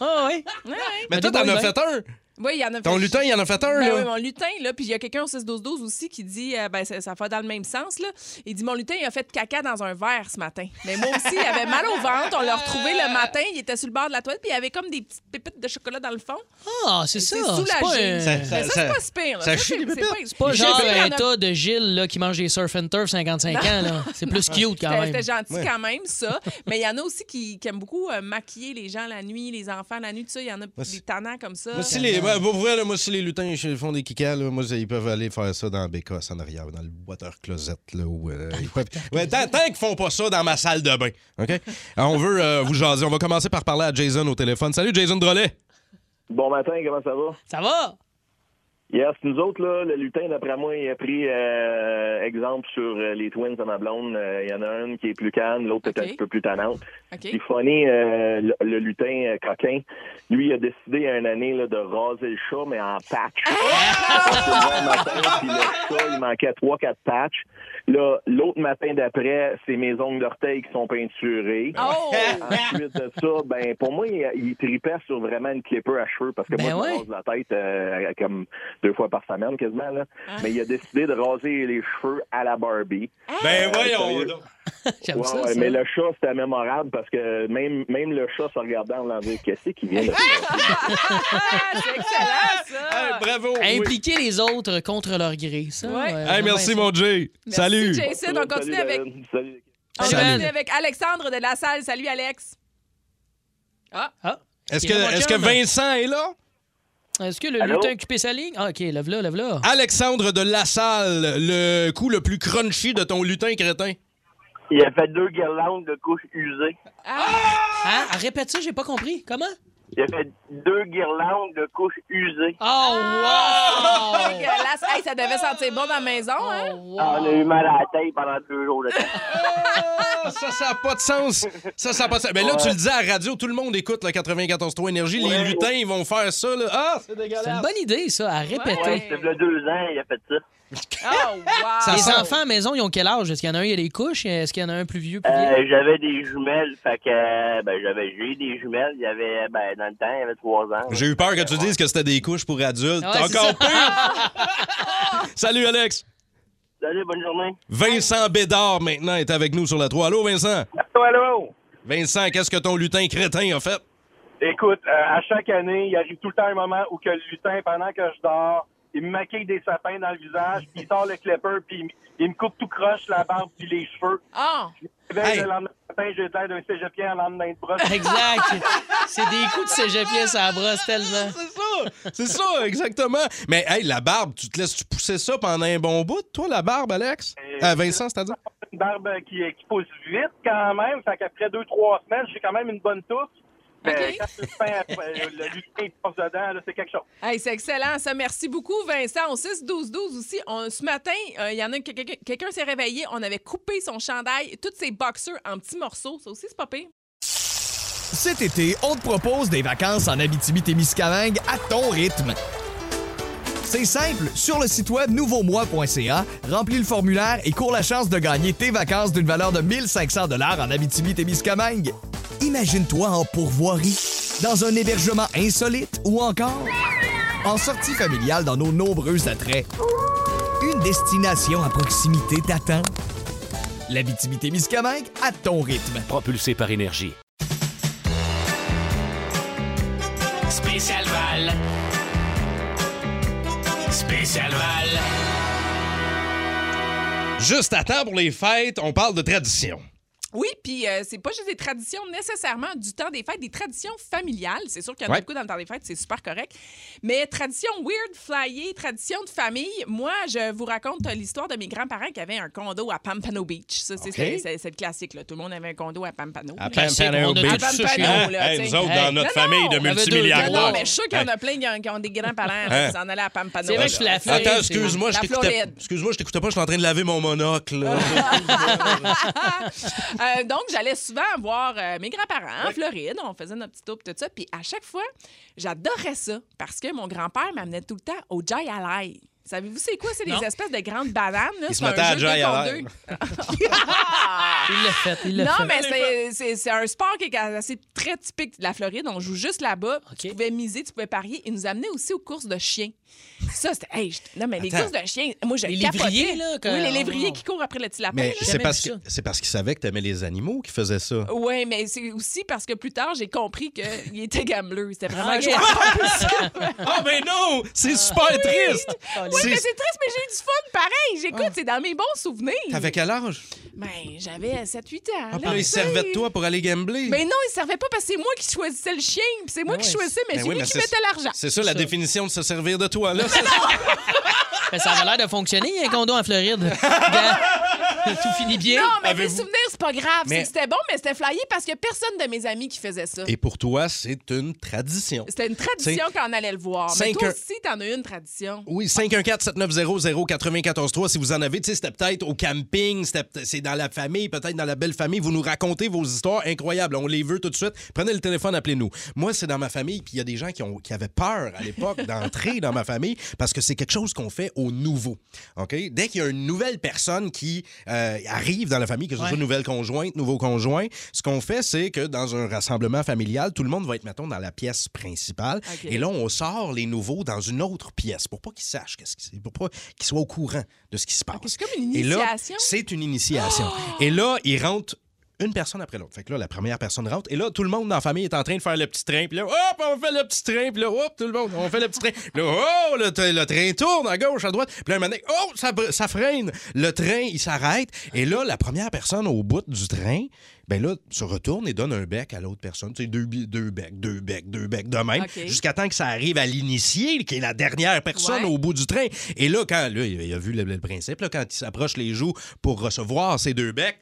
Ah oui? Ouais, ouais. Mais toi, t'en as fait un. Oui, il y en a Ton fait- lutin, il en a fait un, Ben là. oui, mon lutin, là. Puis il y a quelqu'un au 6-12-12 aussi qui dit, euh, ben, ça, ça va dans le même sens, là. Il dit, mon lutin, il a fait caca dans un verre ce matin. Mais moi aussi, il avait mal au ventre. On l'a retrouvé le matin. Il était sur le bord de la toilette. Puis il y avait comme des petites pépites de chocolat dans le fond. Ah, c'est ça. C'est pas un- Ça- ça, ça- c'est pas si pire. là. ça Ça, chie des pépites. pas- C'est pas Je genre y un a- tas de Gilles là, qui mange des surf and turf 55 ans. là. C'est plus cute quand C'était- même. C'était gentil Ouais. quand même, ça. Mais il y en a aussi qui, qui aiment beaucoup euh, maquiller les gens la nuit, les enfants la nuit, tout ça. Il y en a des tannants comme ça. Moi, si les, ouais, pour vrai, là, moi, si les lutins ils font des kickas, là, moi, ils peuvent aller faire ça dans la bécasse en arrière, dans le water closet. Là, où, euh, ils peuvent- Ouais, tant tant qu'ils font pas ça dans ma salle de bain. OK? Alors, on veut euh, vous jaser. On va commencer par parler à Jason au téléphone. Salut, Jason Drolet. Bon matin, comment ça va? Ça va? Yes, nous autres, là, le lutin, d'après moi, il a pris euh, exemple sur les twins de ma blonde. Euh, Il y en a une qui est plus calme, l'autre peut-être un peu plus tannante. OK. Puis funny, euh, le, le lutin euh, coquin, lui, il a décidé à une année là, de raser le chat, mais en patch. le matin, puis le chat, il manquait trois, quatre patchs. Là, l'autre matin d'après, c'est mes ongles d'orteil qui sont peinturés. Oh! Ensuite de ça, ben pour moi, il, il tripait sur vraiment une clipper à cheveux parce que Ben moi, je me rase la tête euh, comme deux fois par semaine quasiment. Là. Mais il a décidé de raser les cheveux à la Barbie. Ben Euh, voyons donc. J'aime Ouais, ça, ouais, ça. mais le chat, c'était mémorable parce que même, même le chat se regardait en dire qu'est-ce qui vient de c'est excellent, ça! bravo. Impliquer les autres contre leur gré. Ça, Ouais. Hey, j'aime merci, mon Jay. Merci, Salut. Jason. On continue Salut, avec. Salut. on continue avec Alexandre de la salle. Salut, Alex. Ah. Ah. Est-ce que, est-ce que. Vincent est là? Est-ce que le Allô? lutin a occupé sa ligne? Ah, OK, lève-la, lève-la. Alexandre de Lassalle, le coup le plus crunchy de ton lutin crétin. Il a fait deux guirlandes de couches usées. Hein? Ah, Répète ça, j'ai pas compris. Comment? Il a fait deux guirlandes de couches usées. Oh, wow! Dégueulasse. Hey, ça devait sentir bon dans la maison, hein? Ah, on a eu mal à la tête pendant deux jours de temps. Ah, ça, ça n'a pas de sens. Ça, ça a pas de sens. Mais là, tu le dis à la radio, tout le monde écoute le 94.3 Énergie. Les Ouais. lutins, ils vont faire ça. Là. Ah, c'est C'est dégueulasse. une bonne idée, ça, à répéter. Ouais, a deux ans, il a fait ça. Oh, wow! Les sent- enfants à la maison, ils ont quel âge? Est-ce qu'il y en a un, il y a des couches? Est-ce qu'il y en a un plus vieux, plus? Euh, j'avais des jumelles, fait que euh, ben j'avais j'ai eu des jumelles, il y avait ben dans le temps, il y avait trois ans. J'ai eu peur que tu dises que c'était des couches pour adultes. Ouais, Encore pire. Salut, Alex. Salut, bonne journée. Vincent Bédard, maintenant, est avec nous sur la 3. Allô, Vincent? Allô, allô? Vincent, qu'est-ce que ton lutin crétin a fait? Écoute, euh, à chaque année, il arrive tout le temps un moment où que le lutin, pendant que je dors, il me maquille des sapins dans le visage, puis il sort le clipper, puis il, me- il me coupe tout croche, la barbe, puis les cheveux. Ah! Hey. Le lendemain matin, j'ai l'air d'un cégepien en lendemain de brosse. Exact. C'est des coups de cégepien à la brosse tellement. C'est ça, c'est ça, exactement. Mais hey, la barbe, tu te laisses-tu pousser ça pendant un bon bout, toi, la barbe, Alex? Euh, Vincent, c'est-à-dire? Une barbe qui, qui pousse vite quand même, fait qu'après deux, trois semaines, j'ai quand même une bonne touffe. Mais quand le lutin, euh, le lutin il passe dedans, là, c'est quelque chose. Hey, c'est excellent, ça. Merci beaucoup, Vincent. Au 6-12-12 aussi, on- ce matin, euh, il y en a que- quelqu'un quelqu'un s'est réveillé. On avait coupé son chandail, tous ses boxers en petits morceaux. Ça aussi, c'est pas pire. Cet été, on te propose des vacances en Abitibi-Témiscamingue à ton rythme. C'est simple, sur le site web nouveaumois.ca, remplis le formulaire et cours la chance de gagner tes vacances d'une valeur de 1500 dollars en Abitibi-Témiscamingue. Imagine-toi en pourvoirie, dans un hébergement insolite ou encore en sortie familiale dans nos nombreux attraits. Une destination à proximité t'attend. L'Abitibi-Témiscamingue à ton rythme. Propulsé par énergie. Spécial Val. Spécial Val. Juste à temps pour les fêtes, on parle de tradition. Oui, puis euh, c'est pas juste des traditions nécessairement du temps des fêtes, des traditions familiales. C'est sûr qu'il y en a Ouais. beaucoup dans le temps des fêtes, c'est super correct. Mais tradition weird, flyée, tradition de famille. Moi, je vous raconte l'histoire de mes grands-parents qui avaient un condo à Pampano Beach. Ça, c'est OK. c'est- c'est- c'est le classique. Là. Tout le monde avait un condo à Pampano. À. Pampano À Beach. Pampano, Hein? là, Hey, tu nous autres, dans notre Non, famille de multimilliardaires. Non, mais je suis sûr qu'il y en a plein qui ont, qui ont des grands-parents Hein? qui s'en allaient à Pampano. C'est vrai que je la Floride, Attends. Excuse-moi, je t'écoutais pas, je suis en train de laver mon monocle. Euh, donc, j'allais souvent voir euh, mes grands-parents en Floride. On faisait notre petit tour pis tout ça. Puis à chaque fois, j'adorais ça parce que mon grand-père m'amenait tout le temps au Jai Alai. Savez-vous c'est quoi? C'est des Non. espèces de grandes bananes. là. Il se C'est un mettait à jeu de Jai deux contre Alai. deux. Il l'a fait, il l'a Non, fait. mais c'est- c'est c'est un sport qui est assez très typique de la Floride. On joue juste là-bas. Tu pouvais miser, tu pouvais parier. Ils nous amenaient aussi aux courses de chiens. Ça, c'était. Hey, je- non, mais les Attends. courses de chiens, moi, je Les capotais. lévriers, là, Oui, les lévriers oh. qui courent après le petit lapin. Mais là. c'est parce, que, c'est parce qu'il savait que t'aimais les animaux qui faisaient ça. Oui, mais c'est aussi parce que plus tard, j'ai compris qu'il était gambleux. C'était vraiment Ah, un joueur compulsif. Ah, mais non! C'est super triste! Oui, c'est triste, mais j'ai eu du fun pareil. J'écoute, c'est dans mes bons souvenirs. T'avais quel âge? Ben, j'avais 7-8 ans. Ah, là, il servait de toi pour aller gambler. Mais non, il servait pas parce que c'est moi qui choisissais le chien, puis c'est moi qui choisissais, mais Ben c'est oui, lui mais qui mettait l'argent. C'est ça la définition de se servir de toi, là. Ben, ça avait l'air de fonctionner, un condo en Floride. Tout finit bien. Non, mais mes souvenirs, c'est pas grave. Mais- C'était bon, mais c'était flyé parce que personne de mes amis qui faisait ça. Et pour toi, c'est une tradition. C'était une tradition C'est- qu'on allait le voir. Mais Cinq toi aussi, t'en as une tradition. Oui, 514-790-0943 si vous en avez. C'était peut-être au camping, c'est dans la famille, peut-être dans la belle famille. Vous nous racontez vos histoires incroyables. On les veut tout de suite. Prenez le téléphone, appelez-nous. Moi, c'est dans ma famille, puis il y a des gens qui, ont, qui avaient peur à l'époque d'entrer dans ma famille parce que c'est quelque chose qu'on fait au nouveau. OK? Dès qu'il y a une nouvelle personne qui euh, arrive dans la famille, que ce soit une nouvelle conjointe, nouveau conjoint, ce qu'on fait, c'est que dans un rassemblement familial, tout le monde va être, mettons, dans la pièce principale. Et là, on sort les nouveaux dans une autre pièce pour pas qu'ils sachent qui c'est, pour pas qu'ils soient au courant de ce qui se passe. c'est comme une Et là, initiation? c'est une initiation. Et là, ils rentrent une personne après l'autre. Fait que là, la première personne rentre. Et là, tout le monde dans la famille est en train de faire le petit train. Puis là, hop, on fait le petit train. Puis là, hop, tout le monde, on fait le petit train. Puis là, oh, le, le train tourne à gauche, à droite. Puis là, un moment donné, oh, ça, ça freine. Le train, il s'arrête. Et là, la première personne au bout du train, ben là, se retourne et donne un bec à l'autre personne. Tu sais, deux, deux becs, deux becs, deux becs de même. Jusqu'à temps que ça arrive à l'initié, qui est la dernière personne Ouais. au bout du train. Et là, quand, là, il il a vu le, le principe, là, quand il s'approche les joues pour recevoir ces deux becs,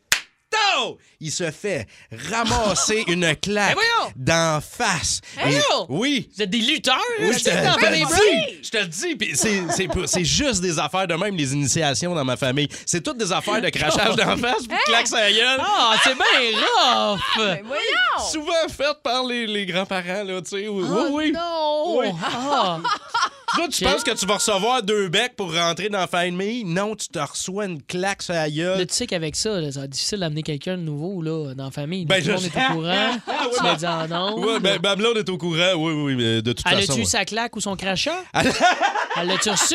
Il se fait ramasser une claque d'en face. Hey, Et- oh! Oui. Vous êtes des lutteurs, Oui, je te, c'est dans je te les le dis, je te le dis, puis c'est- c'est pas- c'est juste des affaires de même, les initiations dans ma famille. C'est toutes des affaires de crachage d'en face, puis de claque sur la gueule. Ah, c'est bien rough! Mais voyons! Souvent faites par les, les grands-parents, là, tu sais. Oui, Oh, oui. non! Oui. Ah. Toi, tu penses que tu vas recevoir deux becs pour rentrer dans la famille? Non, tu te reçois une claque sur la gueule. Là, tu sais qu'avec ça, là, ça va être difficile d'amener quelqu'un de nouveau là, dans la famille. Ben, Tout le je monde est au courant. Tu ouais. l'as dit en ondes. Ouais, ben, blonde est au courant, oui, oui, mais de toute Elle façon. a-tu eu ouais. sa claque ou son crachat? Elle l'a-tu reçu?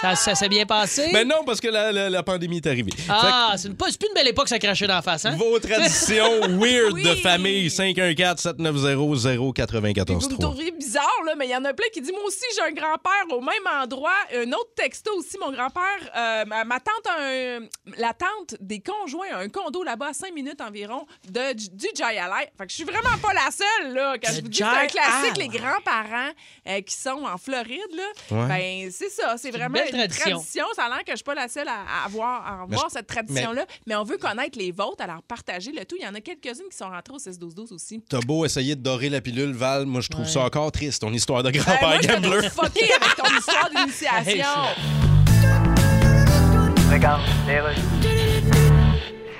Ça, ça s'est bien passé? Mais non, parce que la, la- la pandémie est arrivée. Ah, c'est pas- c'est plus une belle époque, ça crachait dans la face, hein? Vos traditions weird Oui. de famille, 514-790-0943. Vous me trouvez bizarre, là, mais il y en a plein qui disent Moi aussi, j'ai un grand-père au même endroit. Un autre texto aussi, mon grand-père, euh, ma, ma tante, a un- la tante des conjoints a un condo là-bas à 5 minutes environ de, du, du Jai Alai. Fait que je suis vraiment pas la seule, là. Quand je vous dis que c'est un classique, les grands-parents euh, qui sont en Floride, là, Ouais. ben c'est ça. C'est une vraiment belle une tradition. tradition. Ça a l'air que je suis pas la seule à, à avoir, à Mais avoir je- cette tradition-là. Mais... on veut connaître les vôtres, alors partager le tout. Il y en a quelques-unes qui sont rentrées au 6-12-12 aussi. T'as beau essayer de dorer la pilule, Val, moi je trouve Ouais. ça encore triste, ton histoire de Ben, grand-père moi, avec ton histoire d'initiation. Regarde, les Russes.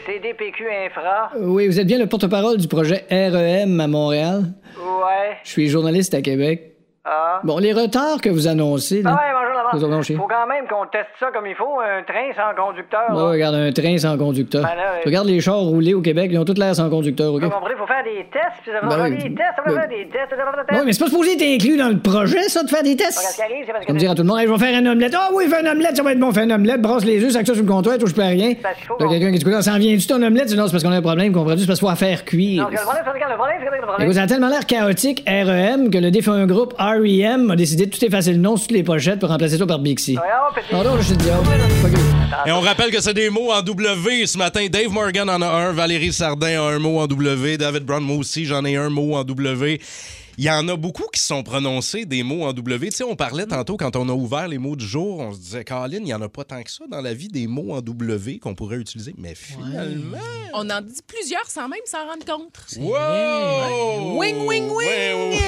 CDPQ Infra. Oui, vous êtes bien le porte-parole du projet REM à Montréal? Ouais. Je suis journaliste à Québec. Ah. Bon, les retards que vous annoncez, Ah là. ouais, bonjour Vous d'abord. avez Faut quand même qu'on teste ça comme il faut, un train sans conducteur. Ouais, là. regarde, un train sans conducteur. Ben là, euh, Regarde les chars roulés au Québec, ils ont tous l'air sans conducteur, OK? Vous comprenez, faut faire des tests, puis ça va Ben faire oui. des tests, ça va Ben- faire des tests, ça va faire des Oui, tests. mais c'est pas supposé être inclus dans le projet, ça, de faire des tests? Regarde, ce qui arrive, c'est parce que... Comme dire à tout le monde, Hey, je vais faire un omelette. Ah oui, fais un omelette, ça va être bon, fais un omelette, brasse les œufs, sac ça sur le comptoir, touche pas à rien. Parce qu'il faut T'as qu'on- quelqu'un qui dit, ça en vient-tu ton omelette? Sinon, c'est parce qu'on a un problème, comprends-tu? C'est parce qu'il faut faire cuire. Non, le problème, c'est le problème, c'est que le problème... Écoute, ça a tellement l'air chaotique, REM, que le défunt groupe REM a décidé de tout effacer le nom sur toutes les pochettes pour remplacer ça par Bixi. oh. Pardon, je. Et on rappelle que c'est des mots en W ce matin. Dave Morgan en a un, Valérie Sardin a un mot en W, David Brown, moi aussi, j'en ai un mot en W. Il y en a beaucoup qui sont prononcés des mots en W. Tu sais, on parlait tantôt quand on a ouvert les mots du jour, on se disait, Caroline, il n'y en a pas tant que ça dans la vie des mots en W qu'on pourrait utiliser. Mais finalement. On en dit plusieurs sans même s'en rendre compte. Wow! Wing, wing, wing! Ouais,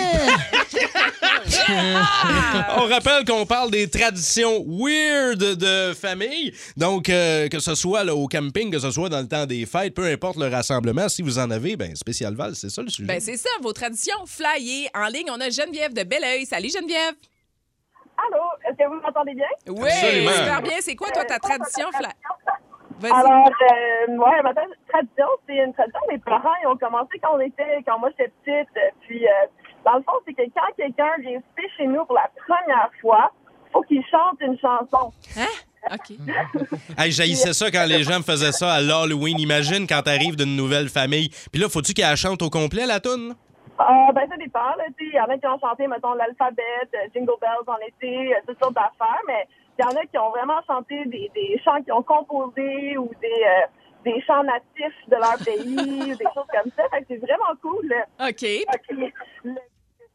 On rappelle qu'on parle des traditions weird de famille. Donc, euh, que ce soit là, au camping, que ce soit dans le temps des fêtes, peu importe le rassemblement, si vous en avez, ben spécial Val, c'est ça le sujet. Ben, c'est ça, vos traditions flyées. En ligne, on a Geneviève de Belleuil. Salut, Geneviève. Allô, est-ce que vous m'entendez bien? Oui, Absolument. super bien. C'est quoi, toi, ta tradition fly? Vas-y. Alors, euh, ouais, ma tradition, c'est une tradition. Mes parents, ils ont commencé quand on était, quand moi j'étais petite. euh, Puis, euh, dans le fond, c'est que quand quelqu'un vient souper chez nous pour la première fois, faut qu'il chante une chanson. Hein? OK. Hey, j'haïssais ça quand les gens me faisaient ça à l'Halloween. Imagine quand t'arrives d'une nouvelle famille. Puis là, faut-tu qu'elle chante au complet, la toune? Ah, ben, ça dépend, là, tu sais. Il y en a qui ont chanté, mettons, l'alphabet, euh, Jingle Bells en été, euh, toutes sortes d'affaires, mais il y en a qui ont vraiment chanté des, des chants qu'ils ont composés ou des, euh, des chants natifs de leur pays, ou des choses comme ça. Fait que c'est vraiment cool. là. OK. Le-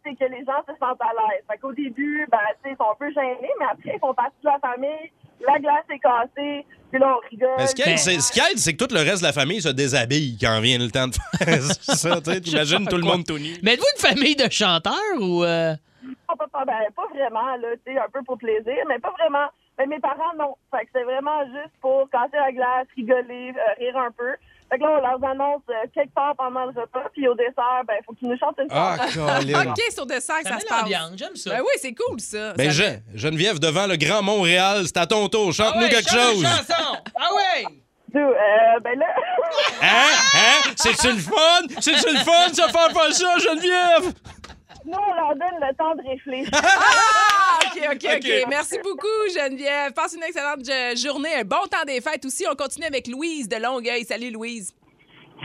c'est que les gens se sentent à l'aise. Fait qu'au début, ben, tu sais, ils sont un peu gênés, mais après, ils font partie de la famille. La glace est cassée, puis là, on rigole. Mais ce qui aide, c'est- ce qui aide, c'est que tout le reste de la famille se déshabille quand vient le temps de faire ça. tu sais, T'imagines tout le monde tout nu. Mais êtes-vous une famille de chanteurs ou. euh, Pas, pas, pas, ben, pas vraiment, là, tu sais, un peu pour plaisir, mais pas vraiment. Ben, mes parents, non. Fait que c'est vraiment juste pour casser la glace, rigoler, euh, rire un peu. Fait que là, on leur annonce euh, quelque part pendant le repas, puis au dessert, ben, faut qu'ils nous chantent une Ah, chanson. Colin. OK, sur dessert, ça, met se passe. l'ambiance, j'aime ça. Ben oui, c'est cool, ça. Ben, Ça- Je- Geneviève, devant le Grand Montréal, c'est à ton tour. Chante-nous Ah ouais, quelque chante une chose. chanson. Ah ouais! Dude, euh, ben là, Hein? Hein? C'est-tu le fun? C'est-tu le fun, ça faire faire ça, Geneviève? Nous, on leur donne le temps de réfléchir. Ah, OK, OK, OK. OK. Merci beaucoup, Geneviève. Passe une excellente euh, journée. Un bon temps des fêtes aussi. On continue avec Louise de Longueuil. Salut, Louise.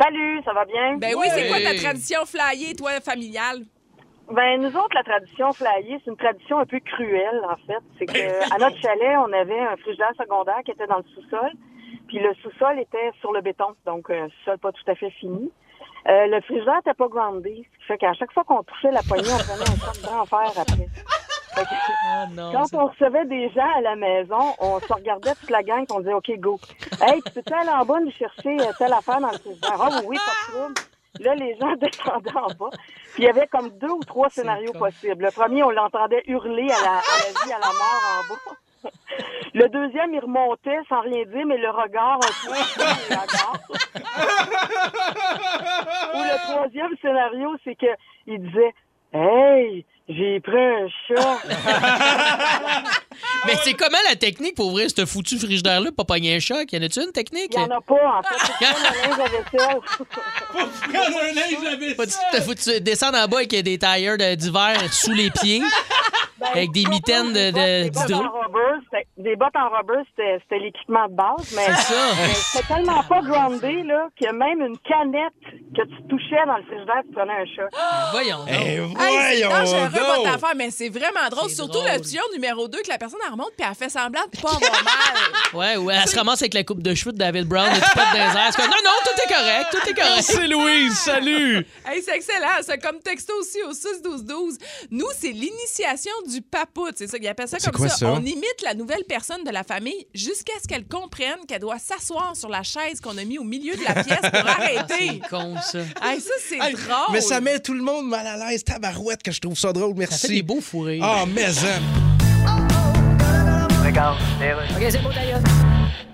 Salut, ça va bien? Ben oui, c'est quoi ta tradition flyée, toi, familiale? Ben, nous autres, la tradition flyée, c'est une tradition un peu cruelle, en fait. C'est que à notre chalet, on avait un frigidaire secondaire qui était dans le sous-sol. Puis le sous-sol était sur le béton, donc un sous-sol pas tout à fait fini. Euh, le frigidaire n'était pas groundé, ce qui fait qu'à chaque fois qu'on touchait la poignée, on prenait un temps de grand fer après. Que, Ah non. quand on recevait des gens à la maison, on se regardait toute la gang, on disait OK, go. Hey, tu peux-tu aller en bas nous chercher euh, telle affaire dans le frigidaire? Ah oui, pas de. Là, les gens descendaient en bas. Puis il y avait comme deux ou trois scénarios possibles. Le premier, on l'entendait hurler à la, à la vie, à la mort en bas. Le deuxième, il remontait sans rien dire, mais le regard un peu. Ou le troisième scénario, c'est que il disait Hey, j'ai pris un chat. Mais c'est comment la technique pour ouvrir ce foutu frigidaire-là, pas pogner un choc? Y en a-tu une technique? Il n'y en a pas, en fait. C'est comme un linge à vaisselle. Faut-tu faut que tu descendes en bas avec des tailleurs d'hiver sous les pieds, avec des mitaines de- de- Des bottes d'hydro. en rubber, c'était- Des bottes en rubber, c'était l'équipement de base, mais C'est ça. mais c'était tellement pas groundé là, que même une canette que tu touchais dans le frigidaire, tu prenais un chat. Voyons donc. Eh, Hey, c'est voyons dangereux votre affaire, mais c'est vraiment drôle. Surtout drôle. le tuyau numéro 2 que la personne elle remonte puis elle fait semblant de pas avoir mal. Ouais, ouais, elle se ramasse avec la coupe de cheveux de David Brown, et tu pètes dans les airs. C'est comme, non, non, tout est correct, tout est correct. Merci, Louise. Salut. Hey, c'est excellent. C'est comme texto aussi au 6-12-12. Nous, c'est l'initiation du papout. C'est ça qu'ils appellent ça C'est comme quoi ça. ça? On imite la nouvelle personne de la famille jusqu'à ce qu'elle comprenne qu'elle doit s'asseoir sur la chaise qu'on a mis au milieu de la pièce pour arrêter. C'est con, ça. Hey, ça, c'est Hey, drôle. Mais ça met tout le monde mal à l'aise. Tabarouette que je trouve ça drôle. Merci. Ça fait des beaux fourrés. Ah, mais hein. OK, c'est bon, d'ailleurs.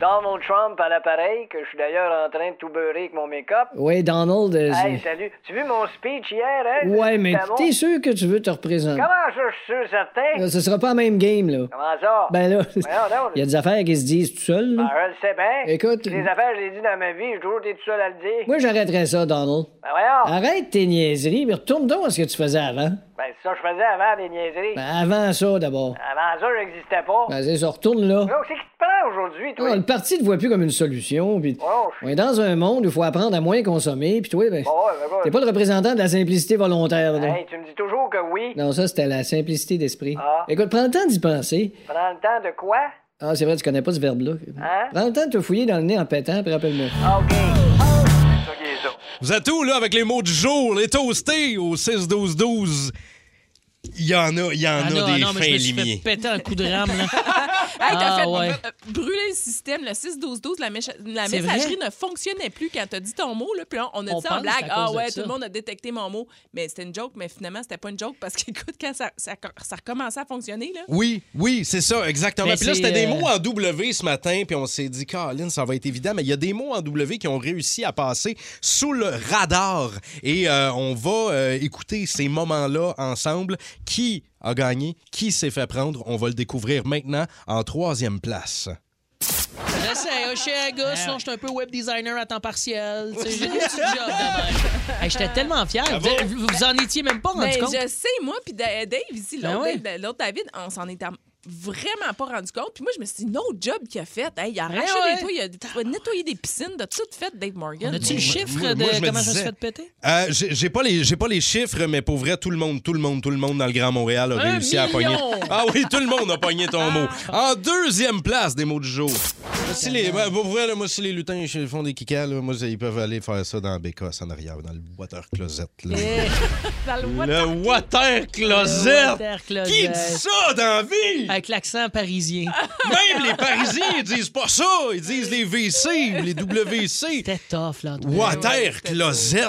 Donald Trump à l'appareil, que je suis d'ailleurs en train de tout beurrer avec mon make-up. Oui, Donald. euh, Hey, salut. Tu as vu mon speech hier, hein? ouais, mais bon? t'es sûr que tu veux te représenter? Comment ça, je suis sûr, certain? Euh, Ce sera pas la même game, là. Comment ça? Ben là, il y a des affaires qui se disent tout seul. Ben, là. je le sais bien. Écoute- Les affaires, je les dis dans ma vie, j'ai toujours été tout seul à le dire. Moi, j'arrêterais ça, Donald. Ben, voyons. Arrête tes niaiseries, mais retourne donc à ce que tu faisais avant. Ben, c'est ça que je faisais avant, des niaiseries. Ben, avant ça, d'abord. Avant ça, j'existais pas. Ben, c'est ça, retourne là. Donc, c'est qui te prend aujourd'hui, toi? Non, le parti te voit plus comme une solution. Puis Oh, on est dans un monde où il faut apprendre à moins consommer. Puis toi, ben, Bon, ouais, ben, t'es pas le représentant de la simplicité volontaire. là. Hey, tu me dis toujours que oui. Non, ça, c'était la simplicité d'esprit. Ah. Écoute, prends le temps d'y penser. Prends le temps de quoi? Ah, c'est vrai, tu connais pas ce verbe-là. Hein? Prends le temps de te fouiller dans le nez en pétant, puis rappelle-moi. Ah, OK. Ça. Vous êtes où, là, avec les mots du jour, les toastés au 6-12-12? Il y en a, il y en Ah a non, des ah non, mais fins je me suis fait péter un coup de rame, là. Hey, t'as Ah, fait ouais. euh, brûler le système, le 6-12-12, la, mécha- la messagerie vrai? ne fonctionnait plus quand t'as dit ton mot. Là, puis on, on a On dit ça en blague. Ah ouais, tout le monde a détecté mon mot. Mais c'était une joke, mais finalement, c'était pas une joke parce qu'écoute, quand ça, ça, ça recommençait à fonctionner, là. Oui, oui, c'est ça, exactement. Mais Puis là, c'était des euh, mots en W ce matin, puis on s'est dit, Caroline, ça va être évident, mais il y a des mots en W qui ont réussi à passer sous le radar. Et euh, on va euh, écouter ces moments-là ensemble. Qui a gagné? Qui s'est fait prendre? On va le découvrir maintenant en troisième place. J'essaie, je un gars, sinon je suis un peu web designer à temps partiel. tu sais, J'ai des petits jobs de même. Hey, J'étais tellement fier. Vous, vous vous en étiez même pas rendu Ben, compte? je sais, moi, puis Da- Dave, ici, Ben l'autre David, on s'en était vraiment pas rendu compte. Puis moi, je me suis dit, no job qu'il a fait. Hey, il a Ben arraché ouais. des toits, il a nettoyé des piscines, de tout fait, Dave Morgan. A-tu le chiffre moi- de moi, je me comment je me suis fait péter? Euh, j'ai j'ai pas les j'ai pas les chiffres mais pour vrai tout le monde tout le monde tout le monde dans le Grand Montréal a Un réussi à pogner. Ah oui, tout le monde a pogné ton mot. En deuxième place des mots du jour. Si les ouais, pour vrai là, moi si les lutins ils font des kickas là, moi ils peuvent aller faire ça dans la bécasse en arrière dans le water closet là. Dans le what- Le water closet. Le water closet. Qui dit ça dans la vie? Avec l'accent parisien. Même les Parisiens ils disent pas ça, ils disent les WC, les WC. C'était tough, là. Water closet.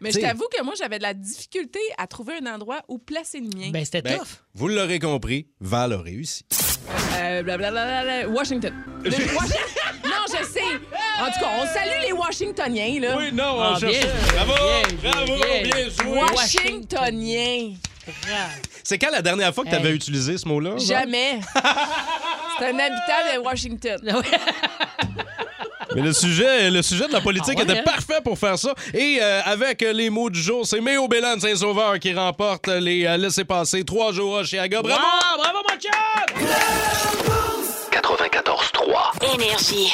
Mais je t'avoue que moi, j'avais de la difficulté à trouver un endroit où placer le mien. Ben, c'était ben, tough. Vous l'aurez compris, Val a réussi. Euh, blablabla, Washington. Non, je sais. En tout cas, on salue les Washingtoniens, là. Oui, non, Ah, on cherchait. bien, Bravo, bien, bravo, bien. bien joué. Washingtoniens. C'est quand la dernière fois que tu avais Hey. utilisé ce mot-là? Val? Jamais. C'est un habitant de Washington. Mais le sujet, le sujet de la politique Ah ouais, était hein? parfait pour faire ça. Et euh, avec euh, les mots du jour, c'est Méo Bélan de Saint-Sauveur qui remporte les euh, laissez-passer trois jours chez Aga. Bravo! Ah, bravo, mon chum! 94-3. Énergie.